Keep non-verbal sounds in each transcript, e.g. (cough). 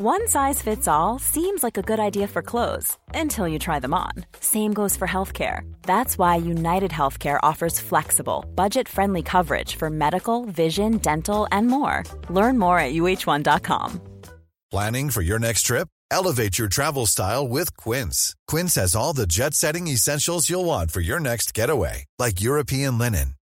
One size fits all seems like a good idea for clothes until you try them on. Same goes for healthcare. That's why United Healthcare offers flexible, budget friendly coverage for medical, vision, dental, and more. Learn more at uh1.com. Planning for your next trip? Elevate your travel style with Quince. Quince has all the jet setting essentials you'll want for your next getaway, like European linen,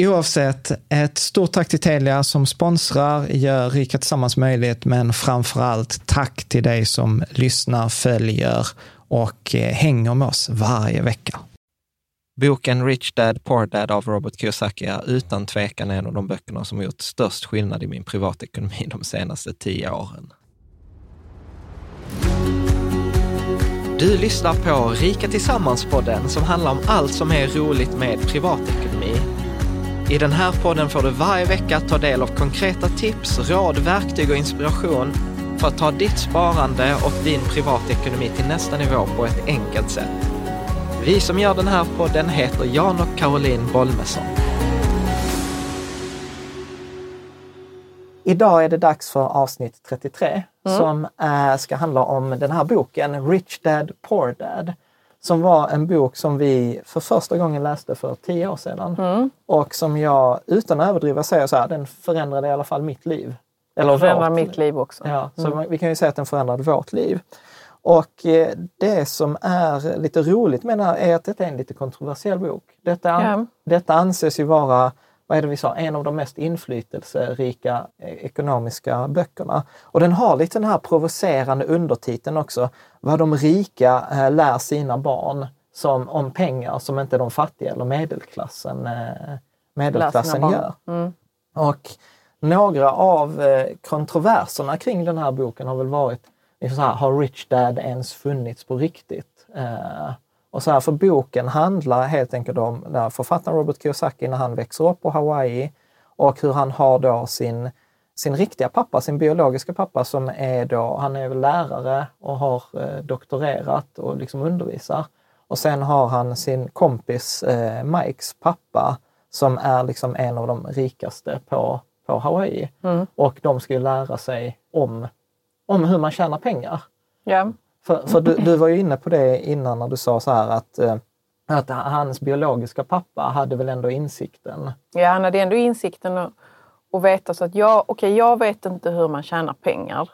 Oavsett, ett stort tack till Telia som sponsrar, gör Rika Tillsammans möjligt, men framför allt tack till dig som lyssnar, följer och eh, hänger med oss varje vecka. Boken Rich Dad Poor Dad av Robert Kiyosaki är utan tvekan en av de böckerna som har gjort störst skillnad i min privatekonomi de senaste tio åren. Du lyssnar på Rika Tillsammans-podden som handlar om allt som är roligt med privatekonomi i den här podden får du varje vecka ta del av konkreta tips, råd, verktyg och inspiration för att ta ditt sparande och din privatekonomi till nästa nivå på ett enkelt sätt. Vi som gör den här podden heter Jan och Caroline Bolmesson. Idag är det dags för avsnitt 33 mm. som är, ska handla om den här boken Rich Dad Poor Dad som var en bok som vi för första gången läste för tio år sedan. Mm. Och som jag, utan att överdriva, säger så här, den förändrade i alla fall mitt liv. Eller den förändrade mitt liv också. Ja, så mm. vi kan ju säga att den förändrade vårt liv. Och eh, det som är lite roligt med den här är att detta är en lite kontroversiell bok. Detta, ja. detta anses ju vara vad är det vi sa, en av de mest inflytelserika eh, ekonomiska böckerna. Och den har lite den här provocerande undertiteln också, vad de rika eh, lär sina barn som, om pengar som inte de fattiga eller medelklassen, eh, medelklassen gör. Mm. Och några av kontroverserna kring den här boken har väl varit, så här, har Rich Dad ens funnits på riktigt? Och så här, för boken handlar helt enkelt om när författaren Robert Kiyosaki när han växer upp på Hawaii och hur han har då sin, sin riktiga pappa, sin biologiska pappa som är då, han är lärare och har eh, doktorerat och liksom undervisar. Och sen har han sin kompis eh, Mikes pappa som är liksom en av de rikaste på, på Hawaii. Mm. Och de ska ju lära sig om, om hur man tjänar pengar. Ja. För, för du, du, var ju inne på det innan när du sa så här att, eh, att hans biologiska pappa hade väl ändå insikten? Ja, han hade ändå insikten och, och veta så att jag, okay, jag vet inte hur man tjänar pengar.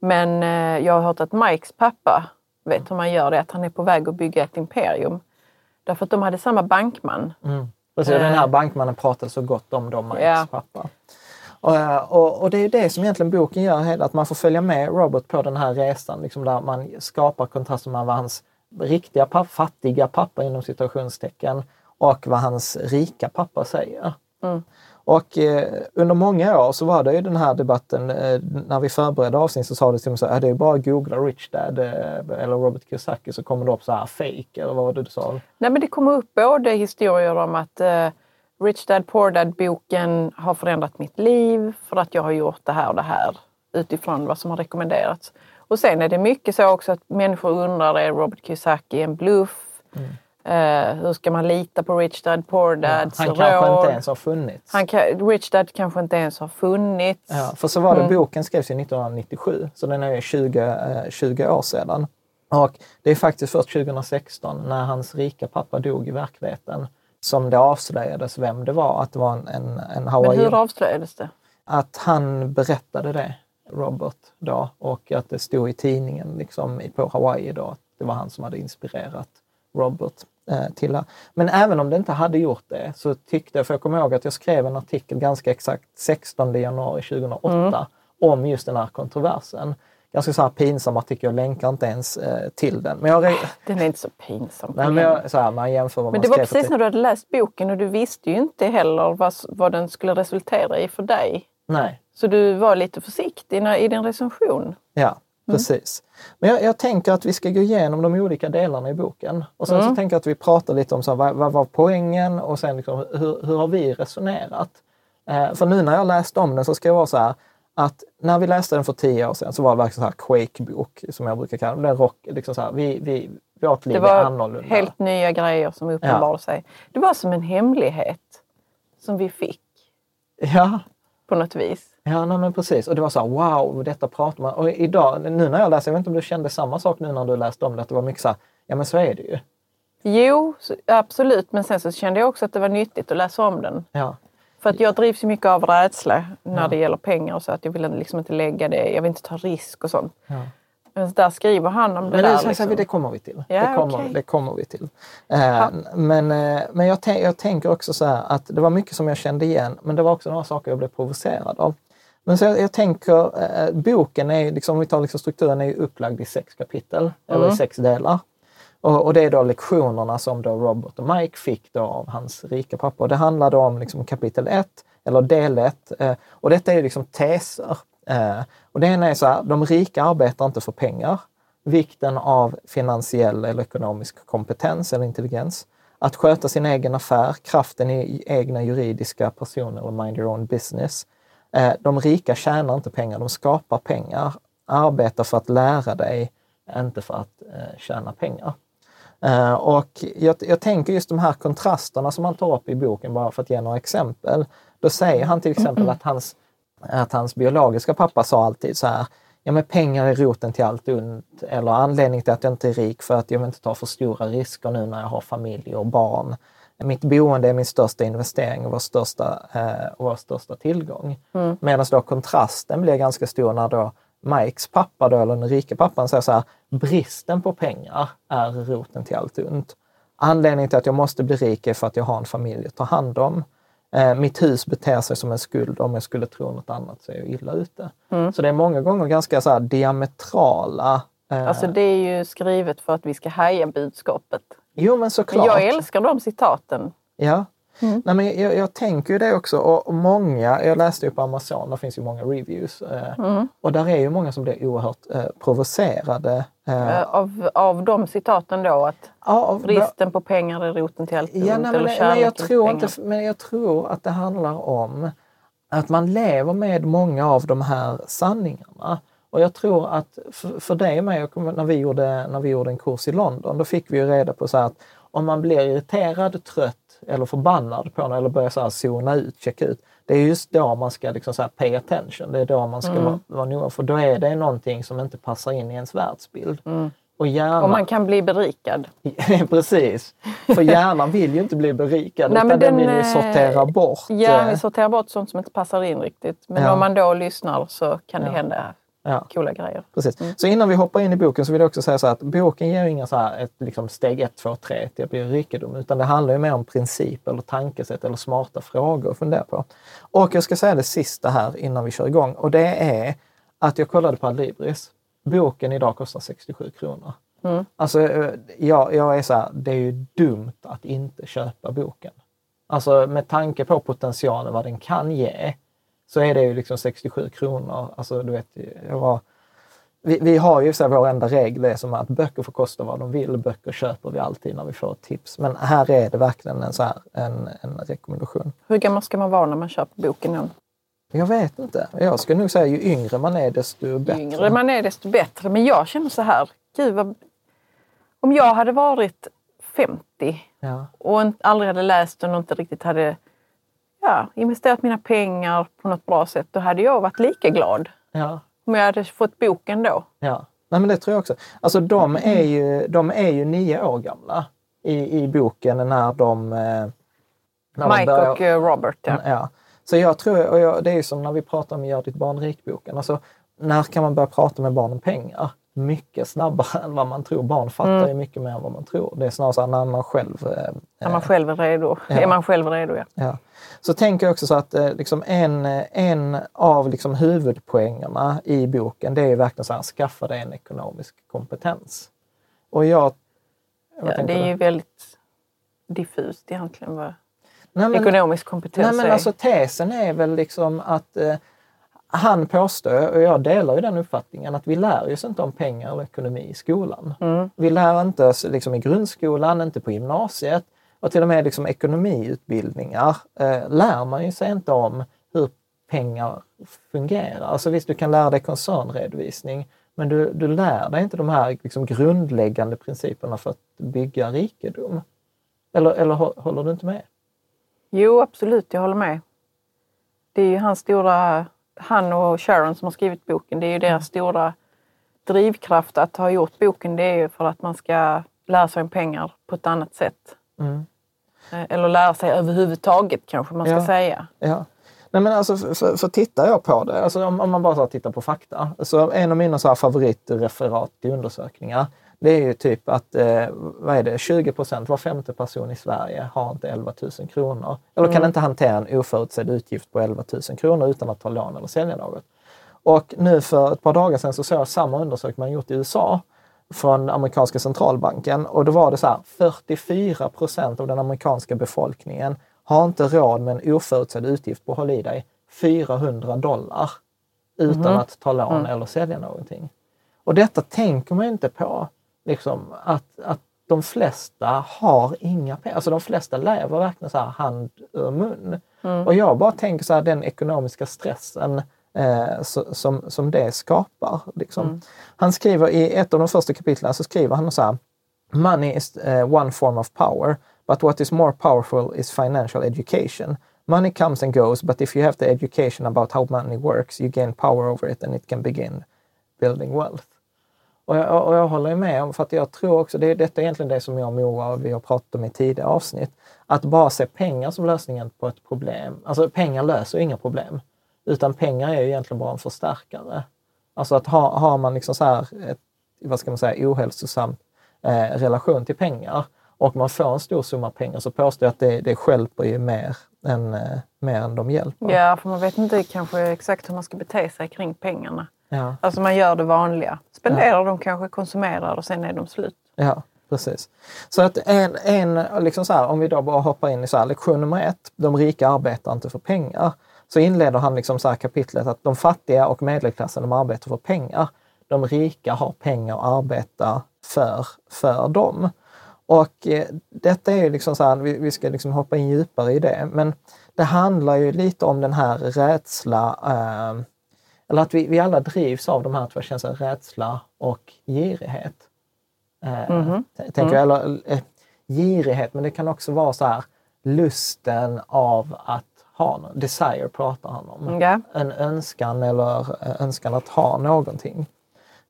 Men eh, jag har hört att Mikes pappa vet hur man gör det, att han är på väg att bygga ett imperium. Därför att de hade samma bankman. Mm. Precis, den här eh. bankmannen pratade så gott om då, Mikes ja. pappa. Och, och, och, det är det som egentligen boken gör, att man får följa med Robert på den här resan, liksom där man skapar kontraster mellan vad hans riktiga pappa, fattiga pappa inom situationstecken och vad hans rika pappa säger. Mm. Och eh, under många år så var det ju den här debatten, eh, när vi förberedde avsnitt så sa det till mig så här, det är bara att googla Rich Dad eh, eller Robert Kiyosaki så kommer det upp så här fake eller vad var det du sa? Nej, men det kommer upp både historier om att eh, Rich Dad Poor Dad boken har förändrat mitt liv för att jag har gjort det här och det här utifrån vad som har rekommenderats. Och sen är det mycket så också att människor undrar, är Robert Kiyosaki en bluff? Mm. Eh, hur ska man lita på Rich Dad Poor Dads Han råd? kanske inte ens har funnits. Han kan, Rich Dad kanske inte ens har funnits. Ja, för så var det, Mm. boken skrevs ju 1997, så den är ju 20, eh, 20 år sedan. Och det är faktiskt först 2016 när hans rika pappa dog i verkligheten som det avslöjades vem det var, att det var en, en, en Men Hawaii... hur avslöjades det? Att han berättade det, Robert, då, och att det stod i tidningen liksom, på Hawaii då, att det var han som hade inspirerat Robert eh, till. Men även om det inte hade gjort det så tyckte jag, för jag kommer ihåg att jag skrev en artikel ganska exakt 16 januari 2008 om just den här kontroversen. Ganska så här pinsam artikel, jag länkar inte ens eh, till den. Men jag, re- Den är inte så pinsam. nej, men jag, så här, man jämför vad Men man det var precis tid. när du hade läst boken och du visste ju inte heller vad, vad den skulle resultera i för dig. Nej, Så du var lite försiktig när, i din recension. Ja, Mm. precis. Men jag, jag tänker att vi ska gå igenom de olika delarna i boken. Och sen Mm. så tänker jag att vi pratar lite om så här, vad, vad var poängen och sen liksom, hur, hur har vi resonerat? Eh, för nu när jag läste om den så ska jag vara så här att när vi läste den för tio år sedan så var det verkligen så här Quake-bok som jag brukar kalla. Den rock, liksom så här, vi, vi, vårt liv Det är var annorlunda. helt nya grejer som uppenbarade sig. Det var som en hemlighet som vi fick Ja, på något vis. Ja, nej, men precis. Och det var så här, wow, detta pratar man... Och idag, nu när jag läser, jag vet inte om du kände samma sak nu när du läste om det, att det var mycket så här, ja men så är det ju. Jo, absolut. Men sen så kände jag också att det var nyttigt att läsa om den. Ja, För att jag drivs ju mycket av rädsla när det gäller pengar och så. Att jag vill liksom inte lägga det, jag vill inte ta risk och sånt. ja. Men där skriver han om det Men det, där. så liksom. det kommer vi till. Ja, det, kommer, okej. det kommer vi till. Eh, Men, eh, men jag, jag tänker också så här att det var mycket som jag kände igen, men det var också några saker jag blev provocerad av. Men så jag, jag tänker, eh, boken är, liksom, om vi tar liksom strukturen, är upplagd i sex kapitel, eller Mm. i sex delar. Och, och det är då lektionerna som då Robert och Mike fick då av hans rika pappa. Och det handlade om liksom kapitel 1, eller del 1. Eh, och detta är ju liksom teser. Eh, och det ena är så här, de rika arbetar inte för pengar. Vikten av finansiell eller ekonomisk kompetens eller intelligens. Att sköta sin egen affär, kraften i egna juridiska personer eller mind your own business. Eh, de rika tjänar inte pengar, de skapar pengar. Arbeta för att lära dig, inte för att eh, tjäna pengar. Eh, och jag, jag tänker just de här kontrasterna som han tar upp i boken, bara för att ge några exempel. Då säger han till exempel att hans, att hans biologiska pappa sa alltid så här, ja men pengar är roten till allt ont, eller anledningen till att jag inte är rik för att jag vill inte ta för stora risker nu när jag har familj och barn. Mitt boende är min största investering och vår största, eh, vår största tillgång. Mm. Medan då kontrasten blir ganska stor när då Mikes pappa, då, eller den rika pappan, säger så här, bristen på pengar är roten till allt ont. Anledningen till att jag måste bli rik är för att jag har en familj att ta hand om. Eh, mitt hus beter sig som en skuld. Om jag skulle tro något annat så är jag illa ute. Mm. Så det är många gånger ganska så diametrala... Eh, Alltså det är ju skrivet för att vi ska haja budskapet. jo, men Men såklart. jag älskar de citaten. Ja. Mm. Nej, men jag, jag tänker ju det också. Och många, jag läste ju på Amazon, där finns ju många reviews. Eh, Mm. Och där är ju många som blir oerhört eh, provocerade. Eh, Eh, Av, av de citaten då att ja, bristen på pengar är roten till allt. Ja, nej, men, eller men, kärleken jag tror inte, men jag tror att det handlar om att man lever med många av de här sanningarna. Och jag tror att för, för dig och mig, när vi, gjorde, när vi gjorde en kurs i London, då fick vi ju reda på så att om man blir irriterad, trött eller förbannad på någon eller börjar så här zona ut, checka ut. Det är just då man ska liksom så här pay attention. Det är då man ska Mm. vara, vara noga, för då är det någonting som inte passar in i ens världsbild. Mm. Och gärna... Och man kan bli berikad. (laughs) Precis. För hjärnan vill ju inte bli berikad Nej, utan den den, vill ju eh, sortera bort. Ja, eh, sorterar bort sånt som inte passar in riktigt. Men Ja. om man då lyssnar så kan det Ja. hända ja, coola grejer. precis. Så innan vi hoppar in i boken så vill jag också säga så här att boken ger inga så här ett, liksom steg 1, 2, 3 till att bli rikedom utan det handlar ju mer om principer eller tankesätt eller smarta frågor att fundera på. Och jag ska säga det sista här innan vi kör igång och det är att jag kollade på Adlibris. Boken idag kostar 67 kronor. Mm. Alltså, eh, jag, jag är så här, det är ju dumt att inte köpa boken. Alltså med tanke på potentialen, vad den kan ge, så är det ju liksom 67 kronor. Alltså du vet, jag var, vi, vi har ju så här, vår enda regel är som att böcker får kosta vad de vill. Böcker köper vi alltid när vi får tips. Men här är det verkligen en, så här, en, en rekommendation. Hur gammal ska man vara när man köper boken? Nu? Jag vet inte. Jag skulle nog säga ju yngre man är desto bättre. Ju yngre man är desto bättre. Men jag känner så här, gud vad... Om jag hade varit 50 ja. och aldrig hade läst och inte riktigt hade ja, investerat mina pengar på något bra sätt, då hade jag varit lika glad. Ja. Om jag hade fått boken då. Ja, Nej, men det tror jag också. Alltså de är ju, de är ju nio år gamla i, i boken när de... Eh, när Mike börjar, och eh, Robert, ja. ja. Så jag tror, och jag, det är som när vi pratar om Gör ditt barn rik-boken. Alltså, när kan man börja prata med barn om pengar? Mycket snabbare (laughs) än vad man tror. Barn fattar mm. ju mycket mer än vad man tror. Det är snarare så när man själv... Eh, när man själv är redo. Ja. Är man själv redo, ja. ja. Så tänker jag också så att eh, liksom en, en av liksom huvudpoängerna i boken det är verkligen så här, skaffa dig en ekonomisk kompetens. Och jag... Ja, det är ju väldigt diffust egentligen vad nej, men, ekonomisk kompetens nej, men är. Alltså, tesen är väl liksom att eh, han påstår, och jag delar ju den uppfattningen, att vi lär oss inte om pengar och ekonomi i skolan. Mm. Vi lär inte oss liksom, i grundskolan, inte på gymnasiet och till och med liksom, ekonomiutbildningar eh, lär man ju sig inte om hur pengar fungerar. Alltså visst, du kan lära dig koncernredovisning, men du, du lär dig inte de här liksom, grundläggande principerna för att bygga rikedom. Eller, eller håller du inte med? Jo, absolut, jag håller med. Det är ju hans stora han och Sharon som har skrivit boken, det är ju deras mm. stora drivkraft att ha gjort boken. Det är ju för att man ska lära sig om pengar på ett annat sätt. Mm. Eh, eller lära sig överhuvudtaget kanske man ska ja. säga. Ja. Nej, men alltså, för, för, tittar jag på det, alltså om, om man bara tittar på fakta. Så en av mina så här favoritreferat till undersökningar, det är ju typ att eh, vad är det, 20 procent, var femte person i Sverige har inte 11 000 kronor. Eller kan mm. inte hantera en oförutsedd utgift på 11 000 kronor utan att ta lån eller sälja något. Och nu för ett par dagar sedan så såg jag samma undersökning man gjort i USA från amerikanska centralbanken och då var det så här 44 procent av den amerikanska befolkningen har inte råd med en oförutsedd utgift på, håll i dig, 400 dollar utan mm. att ta lån mm. eller sälja någonting. Och detta tänker man inte på liksom, att, att de flesta har inga pengar. Alltså de flesta lever verkligen så här hand ur mun. Mm. Och jag bara tänker så här, den ekonomiska stressen eh, så, som, som det skapar. Liksom. Mm. Han skriver i ett av de första kapitlen så skriver han så här Money is uh, one form of power, but what is more powerful is financial education. Money comes and goes, but if you have the education about how money works, you gain power over it and it can begin building wealth. Och jag, och jag håller med om, för att jag tror också, det är detta egentligen det som jag och Moa och vi har pratat om i tidigare avsnitt, att bara se pengar som lösningen på ett problem. Alltså pengar löser inga problem, utan pengar är ju egentligen bara en förstärkare. Alltså att ha, har man liksom så här ett, vad ska man säga, ohälsosam eh, relation till pengar och man får en stor summa pengar så påstår jag att det, det skälper ju mer än, eh, mer än de hjälper. Ja, för man vet inte kanske exakt hur man ska bete sig kring pengarna. Ja. Alltså man gör det vanliga. Spenderar ja. de kanske, konsumerar och sen är de slut. Ja, precis. Så att en, en liksom så här, om vi då bara hoppar in i så här, lektion nummer ett, de rika arbetar inte för pengar. Så inleder han liksom så kapitlet att de fattiga och medelklassen de arbetar för pengar. De rika har pengar och arbetar för, för dem. Och eh, detta är ju liksom så här, vi, vi ska liksom hoppa in djupare i det, men det handlar ju lite om den här rädsla eh, eller att vi, vi alla drivs av de här två känslorna, rädsla och girighet. Eh, mm Tänker mm. jag, eller eh, girighet, men det kan också vara så här lusten av att ha något. Desire pratar han om. Yeah. En önskan eller eh, önskan att ha någonting.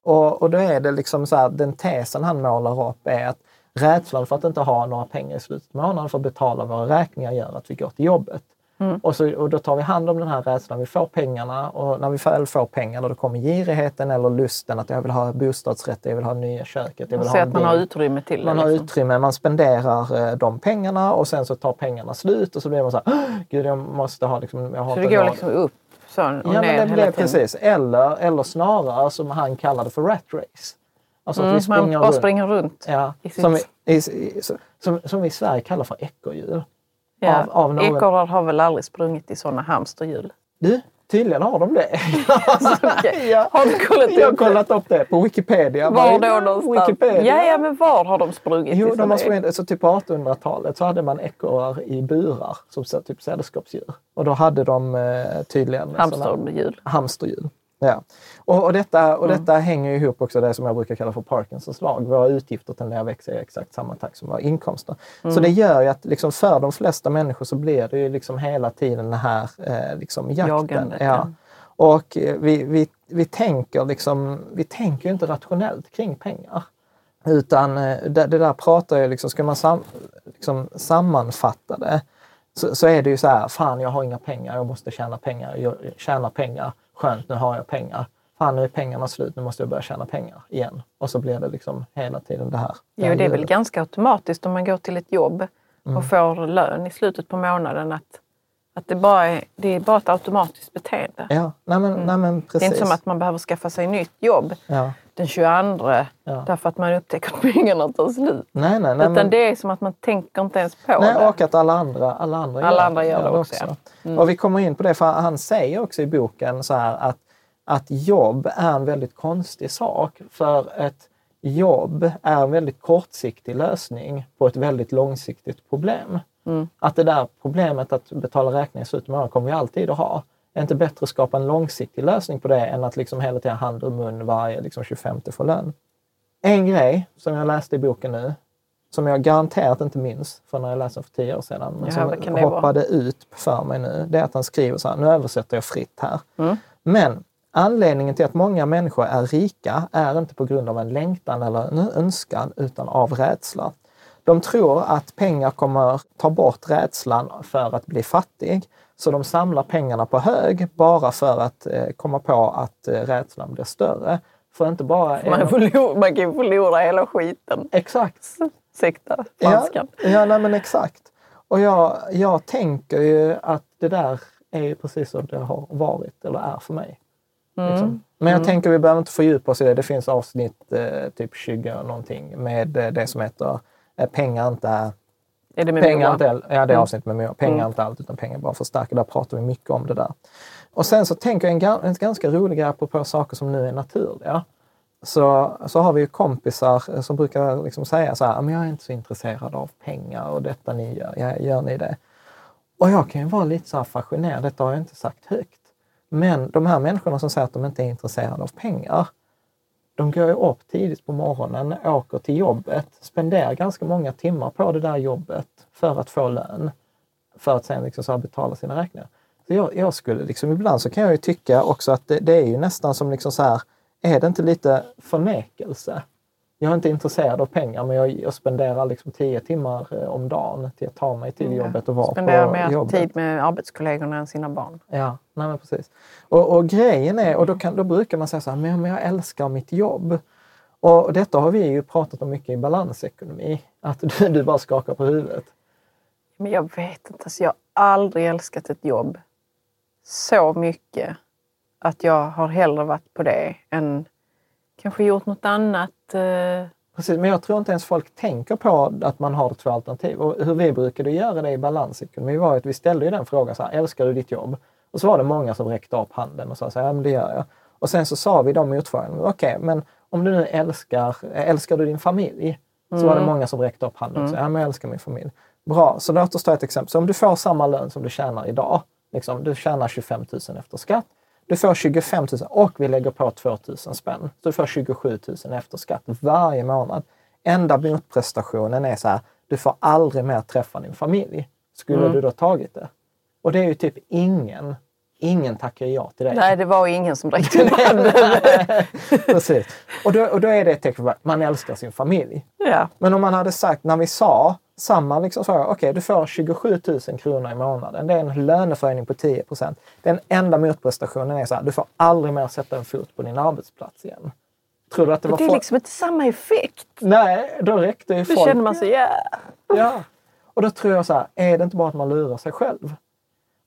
Och, och då är det liksom så här, den tesen han målar upp är att rädslan för att inte ha några pengar i slutet av månaden för att betala våra räkningar gör att vi går till jobbet. Mm. Och, så, och då tar vi hand om den här rädslan, vi får pengarna och när vi väl får pengarna då kommer girigheten eller lusten att jag vill ha bostadsrätt, jag vill ha nya köket, jag vill ha att man har utrymme till det. Man liksom. har utrymme, man spenderar eh, de pengarna och sen så tar pengarna slut och så blir man så här, gud jag måste ha liksom... Jag har så det går liksom upp så och ja, ner men det blir precis. Eller, eller snarare som han kallade för rat race. Alltså att Mm, vi springer man bara runt. springer runt. Ja, i som, i, i, som, som vi i Sverige kallar för ekorrhjul. Ja. Av, av någon... Ekorrar har väl aldrig sprungit i sådana hamsterhjul? Du, tydligen har de det. (laughs) Okej. ja. Har du kollat Jag har kollat upp det på Wikipedia. Var då någonstans? Wikipedia. Ja, ja, men var har de sprungit? Jo, de har sprungit, så typ på 1800-talet så hade man ekorrar i burar som typ sällskapsdjur. Och då hade de eh, tydligen Hamsterhjul. hamsterhjul. Ja. Och, och, detta, och Mm. detta hänger ju ihop också det som jag brukar kalla för Parkinsons lag. Våra utgifter tenderar att växa i exakt samma takt som våra inkomster. Mm. Så det gör ju att liksom för de flesta människor så blir det ju liksom hela tiden den här eh, liksom jakten. Jagandet, ja. ja. Och eh, vi, vi, vi, tänker liksom, vi tänker ju inte rationellt kring pengar. Utan eh, det, det där pratar ju, liksom, ska man sam, liksom sammanfatta det så, så är det ju så här, fan jag har inga pengar, jag måste tjäna pengar, jag tjänar pengar, skönt nu har jag pengar. Fan nu är pengarna slut, nu måste jag börja tjäna pengar igen. Och så blir det liksom hela tiden det här. Jo, det är väl ganska automatiskt om man går till ett jobb Mm. och får lön i slutet på månaden att, att det, bara är, det är bara ett automatiskt beteende. Ja, nej men, nej men precis. Det är inte som att man behöver skaffa sig nytt jobb Ja. den 22 Ja. därför att man upptäcker att pengarna tar slut. Nej, nej, nej. Utan men- det är som att man tänker inte ens på Nej, det. och att alla andra, alla andra Alla gör, andra gör det också, ja. Mm. Och vi kommer in på det, för han säger också i boken så här att, att jobb är en väldigt konstig sak. För ett jobb är en väldigt kortsiktig lösning på ett väldigt långsiktigt problem. Mm. Att det där problemet att betala räkningar i slutet av månaden kommer vi alltid att ha. Är inte bättre att skapa en långsiktig lösning på det än att liksom hela tiden hand och mun varje liksom 25 får lön? En grej som jag läste i boken nu, som jag garanterat inte minns från när jag läste den för tio år sedan, men Ja, vad som det vara? hoppade ut för mig nu, det är att han skriver så här, nu översätter jag fritt här. Mm. Men anledningen till att många människor är rika är inte på grund av en längtan eller en önskan, utan av rädsla. De tror att pengar kommer ta bort rädslan för att bli fattig, så de samlar pengarna på hög bara för att eh, komma på att eh, rädslan blir större. För inte bara... Man, förlor, man kan ju förlora hela skiten. Exakt. Ursäkta Ja, franskan. ja nej, men exakt. Och jag, jag tänker ju att det där är ju precis så det har varit eller är för mig. Mm. Liksom. Men jag tänker vi behöver inte fördjupa oss i det. Det finns avsnitt eh, typ 20 och någonting med eh, det som heter Pengar inte är Är det med Pengar inte, ja, det är Mm. avsnitt med Moa. Pengar Mm. inte allt utan pengar bara förstärker. Där pratar vi mycket om det där. Och sen så tänker jag en, ga- en ganska rolig grej på saker som nu är naturliga. Så, så har vi ju kompisar eh, som brukar liksom säga så här, men jag är inte så intresserad av pengar och detta ni gör, ja, gör ni det? Och jag kan ju vara lite så fascinerad, detta har jag inte sagt högt. Men de här människorna som säger att de inte är intresserade av pengar, de går ju upp tidigt på morgonen, åker till jobbet, spenderar ganska många timmar på det där jobbet för att få lön. För att sen liksom så betala sina räkningar. Så jag, jag skulle liksom, ibland så kan jag ju tycka också att det, det är ju nästan som liksom så här, är det inte lite förnekelse? Jag är inte intresserad av pengar men jag, jag spenderar liksom tio timmar eh, om dagen till att ta mig till jobbet och vara Spendera på mer jobbet. tid med arbetskollegorna än sina barn. Ja, nej precis. Och, och grejen är, och då, kan, då brukar man säga så här, men, men jag älskar mitt jobb. Och detta har vi ju pratat om mycket i balansekonomi. Att du, du bara skakar på huvudet. Men jag vet inte, alltså jag har aldrig älskat ett jobb så mycket att jag har hellre varit på det än kanske gjort något annat. Eh, Precis, men jag tror inte ens folk tänker på att man har två alternativ. Och hur vi brukade göra det i balansekonomi var att vi ställde ju den frågan så här, älskar du ditt jobb? Och så var det många som räckte upp handen och sa så här, ja men det gör jag. Och sen så sa vi de motfrågorna, okej men om du nu älskar, älskar du din familj? Så var det många som räckte upp handen och sa, ja men jag älskar min familj. Bra, så låt oss ta ett exempel. Så om du får samma lön som du tjänar idag, liksom, du tjänar 25 000 efter skatt, du får 25 000 och vi lägger på 2 000 spänn. Så du får 27 000 efter skatt varje månad. Enda motprestationen är så här, du får aldrig mer träffa din familj. Skulle du då tagit det? Och det är ju typ ingen, ingen tackar ja till det. Nej, det var ingen som räckte upp handen. Precis. Och då, och då är det ett tecken på att man älskar sin familj. ja. Men om man hade sagt, när vi sa samma liksom okej du får 27 000 kronor i månaden. Det är en löneförhöjning på 10 procent. Den enda motprestationen är så här, du får aldrig mer sätta en fot på din arbetsplats igen. Tror du att det var Det är folk- liksom inte samma effekt. Nej, då räckte ju Då folk... känner man sig, ja. Ja. Och då tror jag så här, är det inte bara att man lurar sig själv?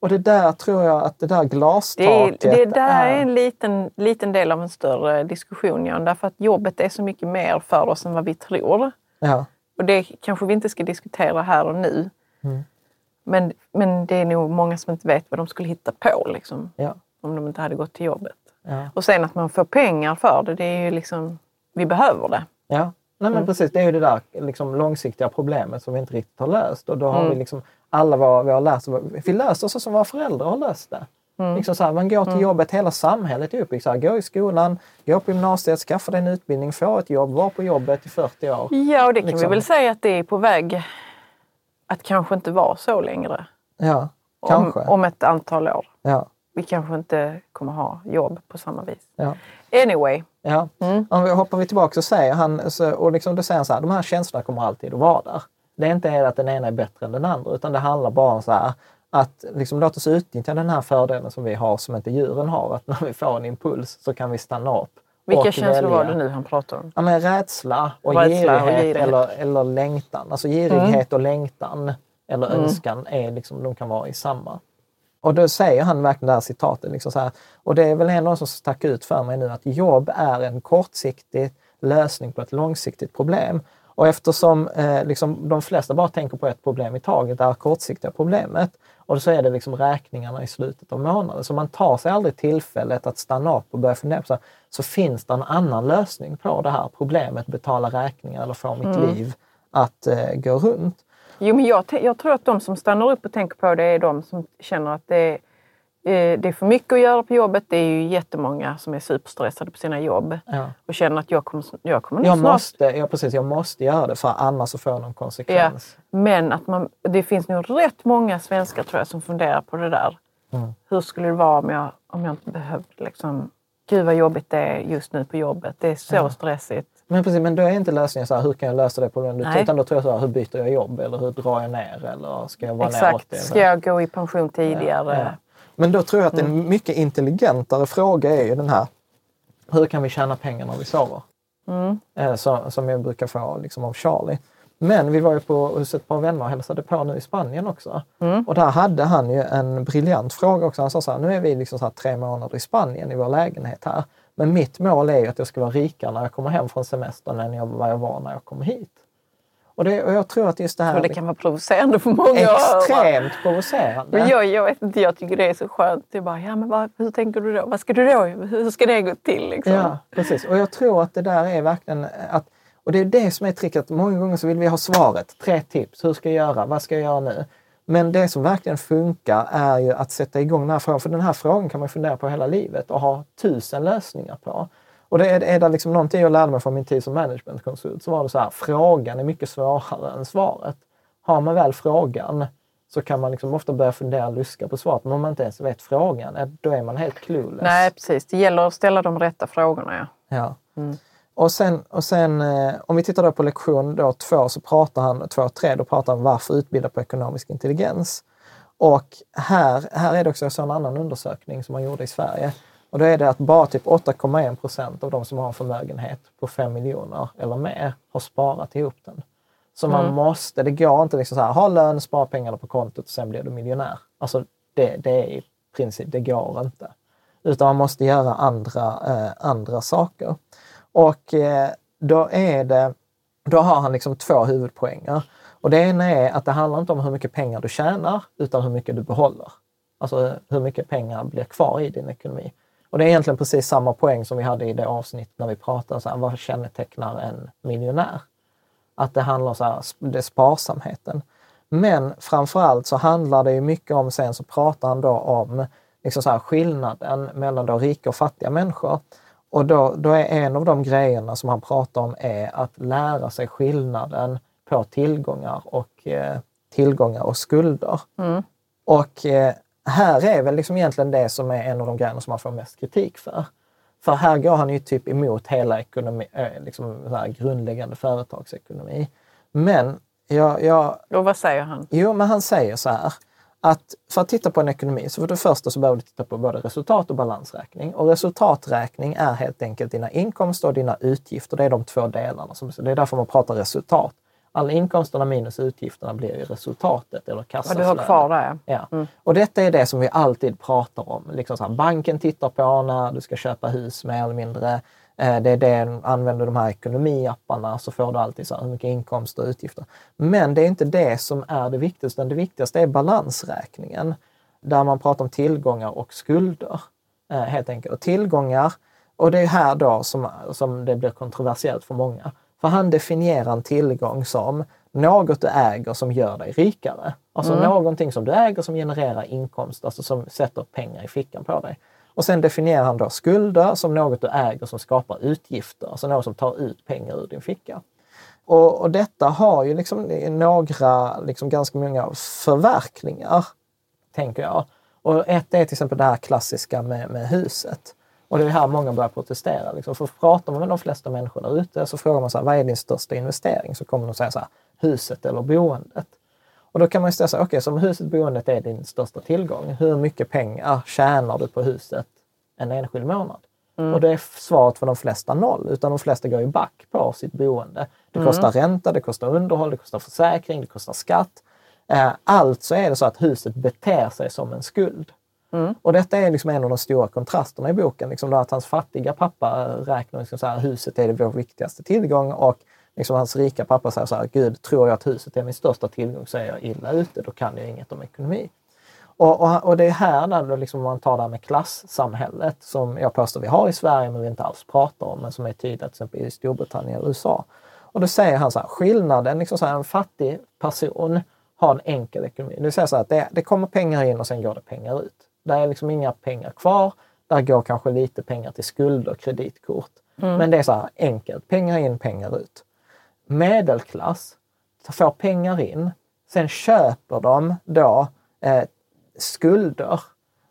Och det där tror jag att det där Det, glastaket är, det där är en liten, liten del av en större diskussion, Jan, därför att jobbet är så mycket mer för oss än vad vi tror. Ja, Och det kanske vi inte ska diskutera här och nu. Mm. Men, men det är nog många som inte vet vad de skulle hitta på liksom, ja, om de inte hade gått till jobbet. ja. Och sen att man får pengar för det, det är ju liksom, vi behöver det. ja. Nej, men precis, det är ju det där liksom, långsiktiga problemet som vi inte riktigt har löst. Och då har vi liksom alla vad vi har lärt oss, vi löser så som våra föräldrar har löst det. Liksom så här, man går till jobbet, hela samhället är uppbyggt så här, gå i skolan, gå på gymnasiet, skaffa dig en utbildning, få ett jobb, vara på jobbet i 40 år. Ja, och det kan vi Liksom. väl säga att det är på väg att kanske inte vara så längre. Ja, kanske. Om, ett antal år. Ja, Vi kanske inte kommer ha jobb på samma vis. ja. Anyway, Ja. Om vi hoppar vi tillbaka så säger han, så, och liksom då säger han så här, de här känslorna kommer alltid att vara där. Det är inte att den ena är bättre än den andra, utan det handlar bara om så här, att liksom, låt oss utnyttja den här fördelen som vi har som inte djuren har, att när vi får en impuls så kan vi stanna upp. vilka känslor var välja. det nu han pratade om? Ja, men rädsla och Rädsla och girighet, girighet. Eller, eller längtan. Alltså girighet och längtan eller Mm. önskan är liksom, de kan vara i samma. Och då säger han verkligen det här citatet, liksom så här, och det är väl en de som stack ut för mig nu, att jobb är en kortsiktig lösning på ett långsiktigt problem. Och eftersom eh, liksom, de flesta bara tänker på ett problem i taget, det här kortsiktiga problemet, och så är det liksom räkningarna i slutet av månaden. Så man tar sig aldrig tillfället att stanna upp och börja fundera på så, här, så finns det en annan lösning på det här problemet, betala räkningar eller få mitt liv att eh, gå runt. Jo, men jag, jag tror att de som stannar upp och tänker på det är de som känner att det det är för mycket att göra på jobbet. Det är ju jättemånga som är superstressade på sina jobb Ja. och känner att jag kommer, jag kommer Jag snart... måste, ja, precis, jag måste göra det för annars så får jag någon Ja, konsekvens. men att man, det finns nog rätt många svenskar tror jag som funderar på det där. Mm. Hur skulle det vara om jag, om jag inte behövde liksom... Gud vad jobbigt det är just nu på jobbet. Det är så stressigt. Men precis, men då är inte lösningen så här, hur kan jag lösa det problemet? Nej. Utan då tror jag så här, hur byter jag jobb? Eller hur drar jag ner? Eller ska jag vara Exakt. 80? Ska jag gå i pension tidigare? Men då tror jag att Mm. en mycket intelligentare fråga är ju den här. Hur kan vi tjäna pengar när vi sover? Mm. Eh, så, som jag brukar få liksom, av Charlie. Men vi var ju på hos ett par vänner och hälsade på nu i Spanien också. Mm. Och där hade han ju en briljant fråga också. Han sa så här, nu är vi liksom så tre månader i Spanien i vår lägenhet här. Men mitt mål är ju att jag ska vara rikare när jag kommer hem från semestern än jag, vad jag var när jag kom hit. Och, det, och jag tror att just det här Och det kan vara provocerande för många extremt provocerande. Men jag, jag vet inte, jag tycker det är så skönt. Jag bara, ja men vad, hur tänker du då? Vad ska du då? Hur ska det gå till? Liksom? Ja, precis. Och jag tror att det där är verkligen att och det är det som är tricket. Många gånger så vill vi ha svaret. Tre tips. Hur ska jag göra? Vad ska jag göra nu? Men det som verkligen funkar är ju att sätta igång den här frågan. För den här frågan kan man fundera på hela livet och ha tusen lösningar på. Och det är, är det liksom någonting jag lärde mig från min tid som managementkonsult så var det så här, frågan är mycket svårare än svaret. Har man väl frågan så kan man liksom ofta börja fundera och luska på svaret. Men om man inte ens vet frågan, då är man helt clueless. Nej, precis. Det gäller att ställa de rätta frågorna. Ja. Ja. Mm. Och sen, och sen eh, om vi tittar då på lektion då två så pratar han, två och tre, då pratar han varför utbilda på ekonomisk intelligens. Och här, här är det också så en annan undersökning som man gjorde i Sverige. Och då är det att bara typ 8,1 procent av de som har en förmögenhet på 5 miljoner eller mer har sparat ihop den. Så man måste, det går inte liksom så här, ha lön, spara pengarna på kontot och sen blir du miljonär. Alltså det, det är i princip, det går inte. Utan man måste göra andra, eh, andra saker. Och eh, då är det, då har han liksom två huvudpoänger. Och det ena är att det handlar inte om hur mycket pengar du tjänar, utan hur mycket du behåller. Alltså hur mycket pengar blir kvar i din ekonomi. Och det är egentligen precis samma poäng som vi hade i det avsnitt när vi pratade så här, vad kännetecknar en miljonär? Att det handlar om så här, det är sparsamheten. Men framförallt så handlar det ju mycket om, sen så pratar han då om liksom så här, skillnaden mellan då rika och fattiga människor. Och då, då är en av de grejerna som han pratar om är att lära sig skillnaden på tillgångar och, eh, tillgångar och skulder. Och eh, här är väl liksom egentligen det som är en av de grejerna som man får mest kritik för. För här går han ju typ emot hela ekonomi, eh, liksom grundläggande företagsekonomi. Men jag, jag, Och vad säger han? Jo, men han säger så här att för att titta på en ekonomi, så för det första så behöver du titta på både resultat och balansräkning. Och resultaträkning är helt enkelt dina inkomster och dina utgifter. Det är de två delarna. Som, det är därför man pratar resultat. Alla inkomsterna minus utgifterna blir ju resultatet eller Vad kassaflödet. du har kvar där. Ja. Och detta är det som vi alltid pratar om. Liksom så här, banken tittar på när du ska köpa hus mer eller mindre. Eh, Det är det, använder de här ekonomiapparna så får du alltid så här, hur mycket inkomster och utgifter. Men det är inte det som är det viktigaste, utan det viktigaste är balansräkningen. Där man pratar om tillgångar och skulder. eh, Helt enkelt. Och tillgångar, och det är här då som, som det blir kontroversiellt för många. För han definierar en tillgång som något du äger som gör dig rikare. Alltså någonting som du äger som genererar inkomst, alltså som sätter pengar i fickan på dig. Och sen definierar han då skulder som något du äger som skapar utgifter, alltså något som tar ut pengar ur din ficka. Och, och detta har ju liksom några, liksom ganska många förverkningar, tänker jag. Och ett är till exempel det här klassiska med, med huset. Och det är här många börjar protestera. Liksom. För pratar man med de flesta människor där ute så frågar man så här, vad är din största investering? Så kommer de säga så här, huset eller boendet. Och då kan man ju ställa sig, okej, okay, så om huset, boendet är din största tillgång, hur mycket pengar tjänar du på huset en enskild månad? Och det är svaret för de flesta noll, utan de flesta går ju back på sitt boende. Det kostar ränta, det kostar underhåll, det kostar försäkring, det kostar skatt. Eh, Alltså är det så att huset beter sig som en skuld. Mm. Och detta är liksom en av de stora kontrasterna i boken. Liksom då att hans fattiga pappa räknar liksom så här, huset är vår viktigaste tillgång och liksom hans rika pappa säger så här, Gud, tror jag att huset är min största tillgång så är jag illa ute, då kan jag inget om ekonomi. Och, och, och det är här när liksom man tar det här med klassamhället som jag påstår vi har i Sverige men vi inte alls pratar om, men som är tydligt till exempel i Storbritannien och USA. Och då säger han så här, skillnaden, liksom så här, en fattig person har en enkel ekonomi. Det vill säga så här, att det, det kommer pengar in och sen går det pengar ut. Det är liksom inga pengar kvar. Där går kanske lite pengar till skulder, kreditkort. Men det är så här enkelt, pengar in, pengar ut. Medelklass får pengar in, sen köper de då eh, skulder.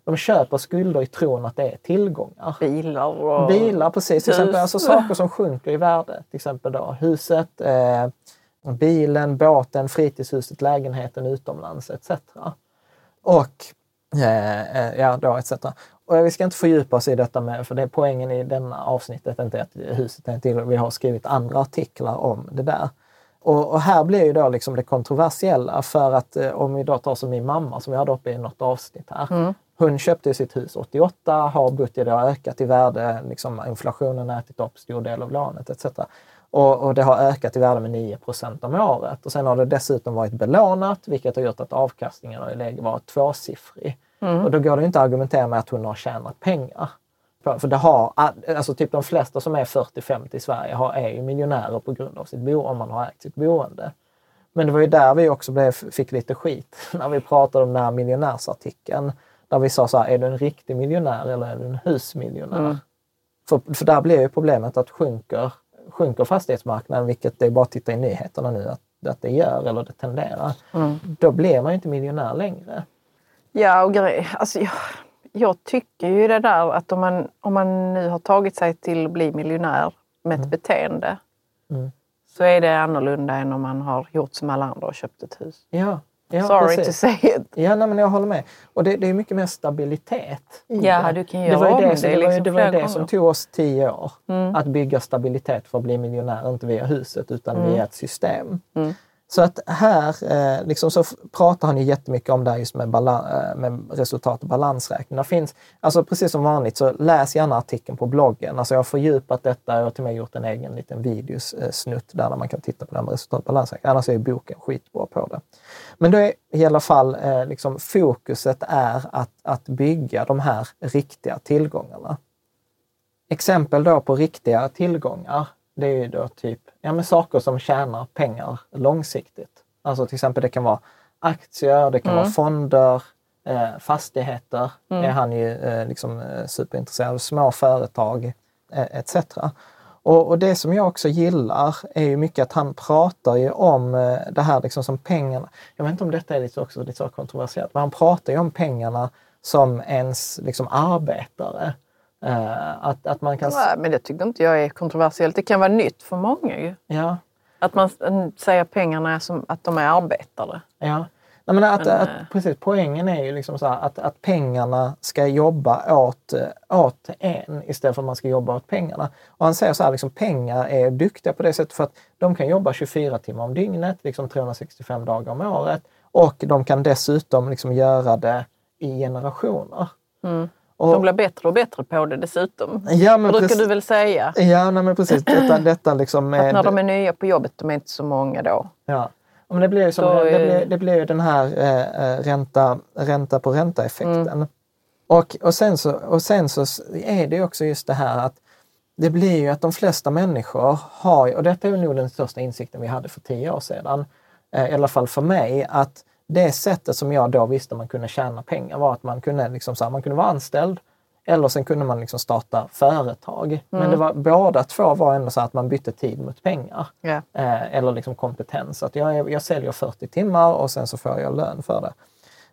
De köper skulder i tron att det är tillgångar. Bilar och... Bilar, precis. Till exempel, alltså saker som sjunker i värde. Till exempel då huset, eh, bilen, båten, fritidshuset, lägenheten utomlands etc. Och ja, då etc. Och vi ska inte fördjupa oss i detta med, för det är poängen i denna avsnittet inte att huset är till. Vi har skrivit andra artiklar om det där. Och, och här blir ju då liksom det kontroversiella för att eh, om vi då tar som min mamma som vi hade uppe i något avsnitt här. Hon köpte sitt hus 88, har bott i det, har ökat i värde, liksom inflationen har ätit upp stor del av lånet etc. Och, och det har ökat i värde med 9% om året. Och sen har det dessutom varit belånat, vilket har gjort att avkastningen har varit tvåsiffrig. Och då går det inte att argumentera med att hon har tjänat pengar. För, det har, alltså typ de flesta som är 40-50 i Sverige har, är ju miljonärer på grund av sitt bo, om man har ägt sitt boende. Men det var ju där vi också blev, fick lite skit (laughs) när vi pratade om den här miljonärsartikeln. Där vi sa så här, är du en riktig miljonär eller är du en husmiljonär? För, för där blir ju problemet att sjunker, sjunker fastighetsmarknaden, vilket det är bara att titta i nyheterna nu att, att det gör eller det tenderar. Då blir man ju inte miljonär längre. Ja, och grej, alltså jag, jag tycker ju det där att om man, om man nu har tagit sig till att bli miljonär med ett beteende Mm. så är det annorlunda än om man har gjort som alla andra och köpt ett hus. Ja, ja Sorry precis. to say it. Ja, nej, men jag håller med. Och det, det är mycket mer stabilitet Ja, det. du kan det göra var ju om det, det som, det, var ju, liksom det, var ju det som tog oss tio år. Att bygga stabilitet för att bli miljonär, inte via huset utan via ett system. Så att här eh, liksom så pratar han ju jättemycket om det här just med, eh, med resultat och balansräkning. Det finns, alltså precis som vanligt så läs gärna artikeln på bloggen. Alltså jag har fördjupat detta, har till och med gjort en egen liten videosnutt där man kan titta på det här med resultat och balansräkning. Annars är boken skitbra på det. Men då är i alla fall eh, liksom fokuset är att, att bygga de här riktiga tillgångarna. Exempel då på riktiga tillgångar, det är ju då typ ja, men saker som tjänar pengar långsiktigt. Alltså till exempel det kan vara aktier, det kan vara fonder, eh, fastigheter är han ju eh, liksom, eh, superintresserad av, små företag eh, etc. Och, och det som jag också gillar är ju mycket att han pratar ju om eh, det här liksom som pengarna. Jag vet inte om detta är lite, också lite så kontroversiellt, men han pratar ju om pengarna som ens liksom arbetare. Eh, att, att man kan... Nej, men det tycker inte jag är kontroversiellt. Det kan vara nytt för många ju. Ja, Att man säger pengarna är som att de är arbetare. Ja, Nej, men att, Men, att, eh, precis, poängen är ju liksom så här, att, att pengarna ska jobba åt, åt en istället för att man ska jobba åt pengarna. Och han säger så här, liksom, pengar är duktiga på det sättet för att de kan jobba 24 timmar om dygnet, liksom 365 dagar om året. Och de kan dessutom liksom göra det i generationer. Och- De blir bättre och bättre på det dessutom. Ja, men brukar precis- du väl säga. Ja, nej, men precis. Detta, detta liksom Att är- när de är nya på jobbet, de är inte så många då. Ja. Men det blir ju som, Då det, blir, det blir den här eh, eh, ränta, ränta på ränta-effekten. Och, och, sen så, och sen så är det också just det här att det blir ju att de flesta människor har, och detta är nog den största insikten vi hade för tio år sedan, eh, i alla fall för mig, att det sättet som jag då visste man kunde tjäna pengar var att man kunde, liksom så här, man kunde vara anställd eller sen kunde man liksom starta företag. Men det var, båda två var ändå så att man bytte tid mot pengar. Ja. Eh, eller liksom kompetens. Att jag, jag säljer 40 timmar och sen så får jag lön för det.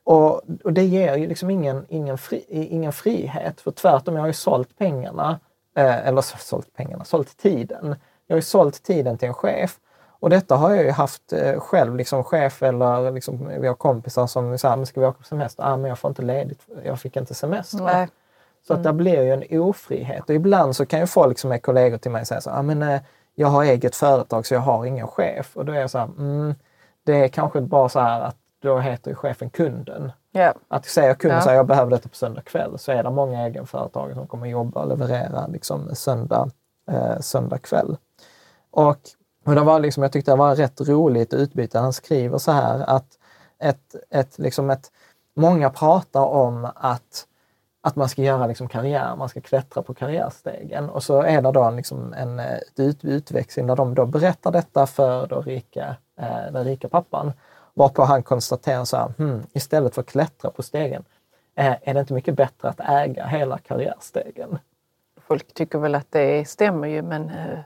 Och, och det ger ju liksom ingen, ingen, fri, ingen frihet. För tvärtom, jag har ju sålt pengarna, eh, eller så- sålt pengarna, sålt tiden. Jag har ju sålt tiden till en chef. Och detta har jag ju haft eh, själv, liksom chef eller liksom, vi har kompisar som säger, ska vi åka på semester? Ah, men jag får inte ledigt, jag fick inte semester. Nej. Så att det blir ju en ofrihet. Och ibland så kan ju folk som är kollegor till mig säga så ah, men eh, jag har eget företag så jag har ingen chef. Och då är jag så här, mm, det är kanske bara så här att då heter ju chefen kunden. Ja. Att säga kunden Ja. så här, jag behöver detta på söndag kväll så är det många egenföretag som kommer jobba och leverera liksom söndag, eh, söndag kväll. Och, och det var liksom, jag tyckte det var rätt roligt utbyte. Han skriver så här att ett, ett, liksom ett, många pratar om att att man ska göra liksom karriär, man ska klättra på karriärstegen. Och så är det då liksom en eh, ut, utväxling där de då berättar detta för då rika, eh, den rika pappan. Varpå han konstaterar så här, hmm, istället för att klättra på stegen, eh, är det inte mycket bättre att äga hela karriärstegen? Folk tycker väl att det stämmer ju men eh,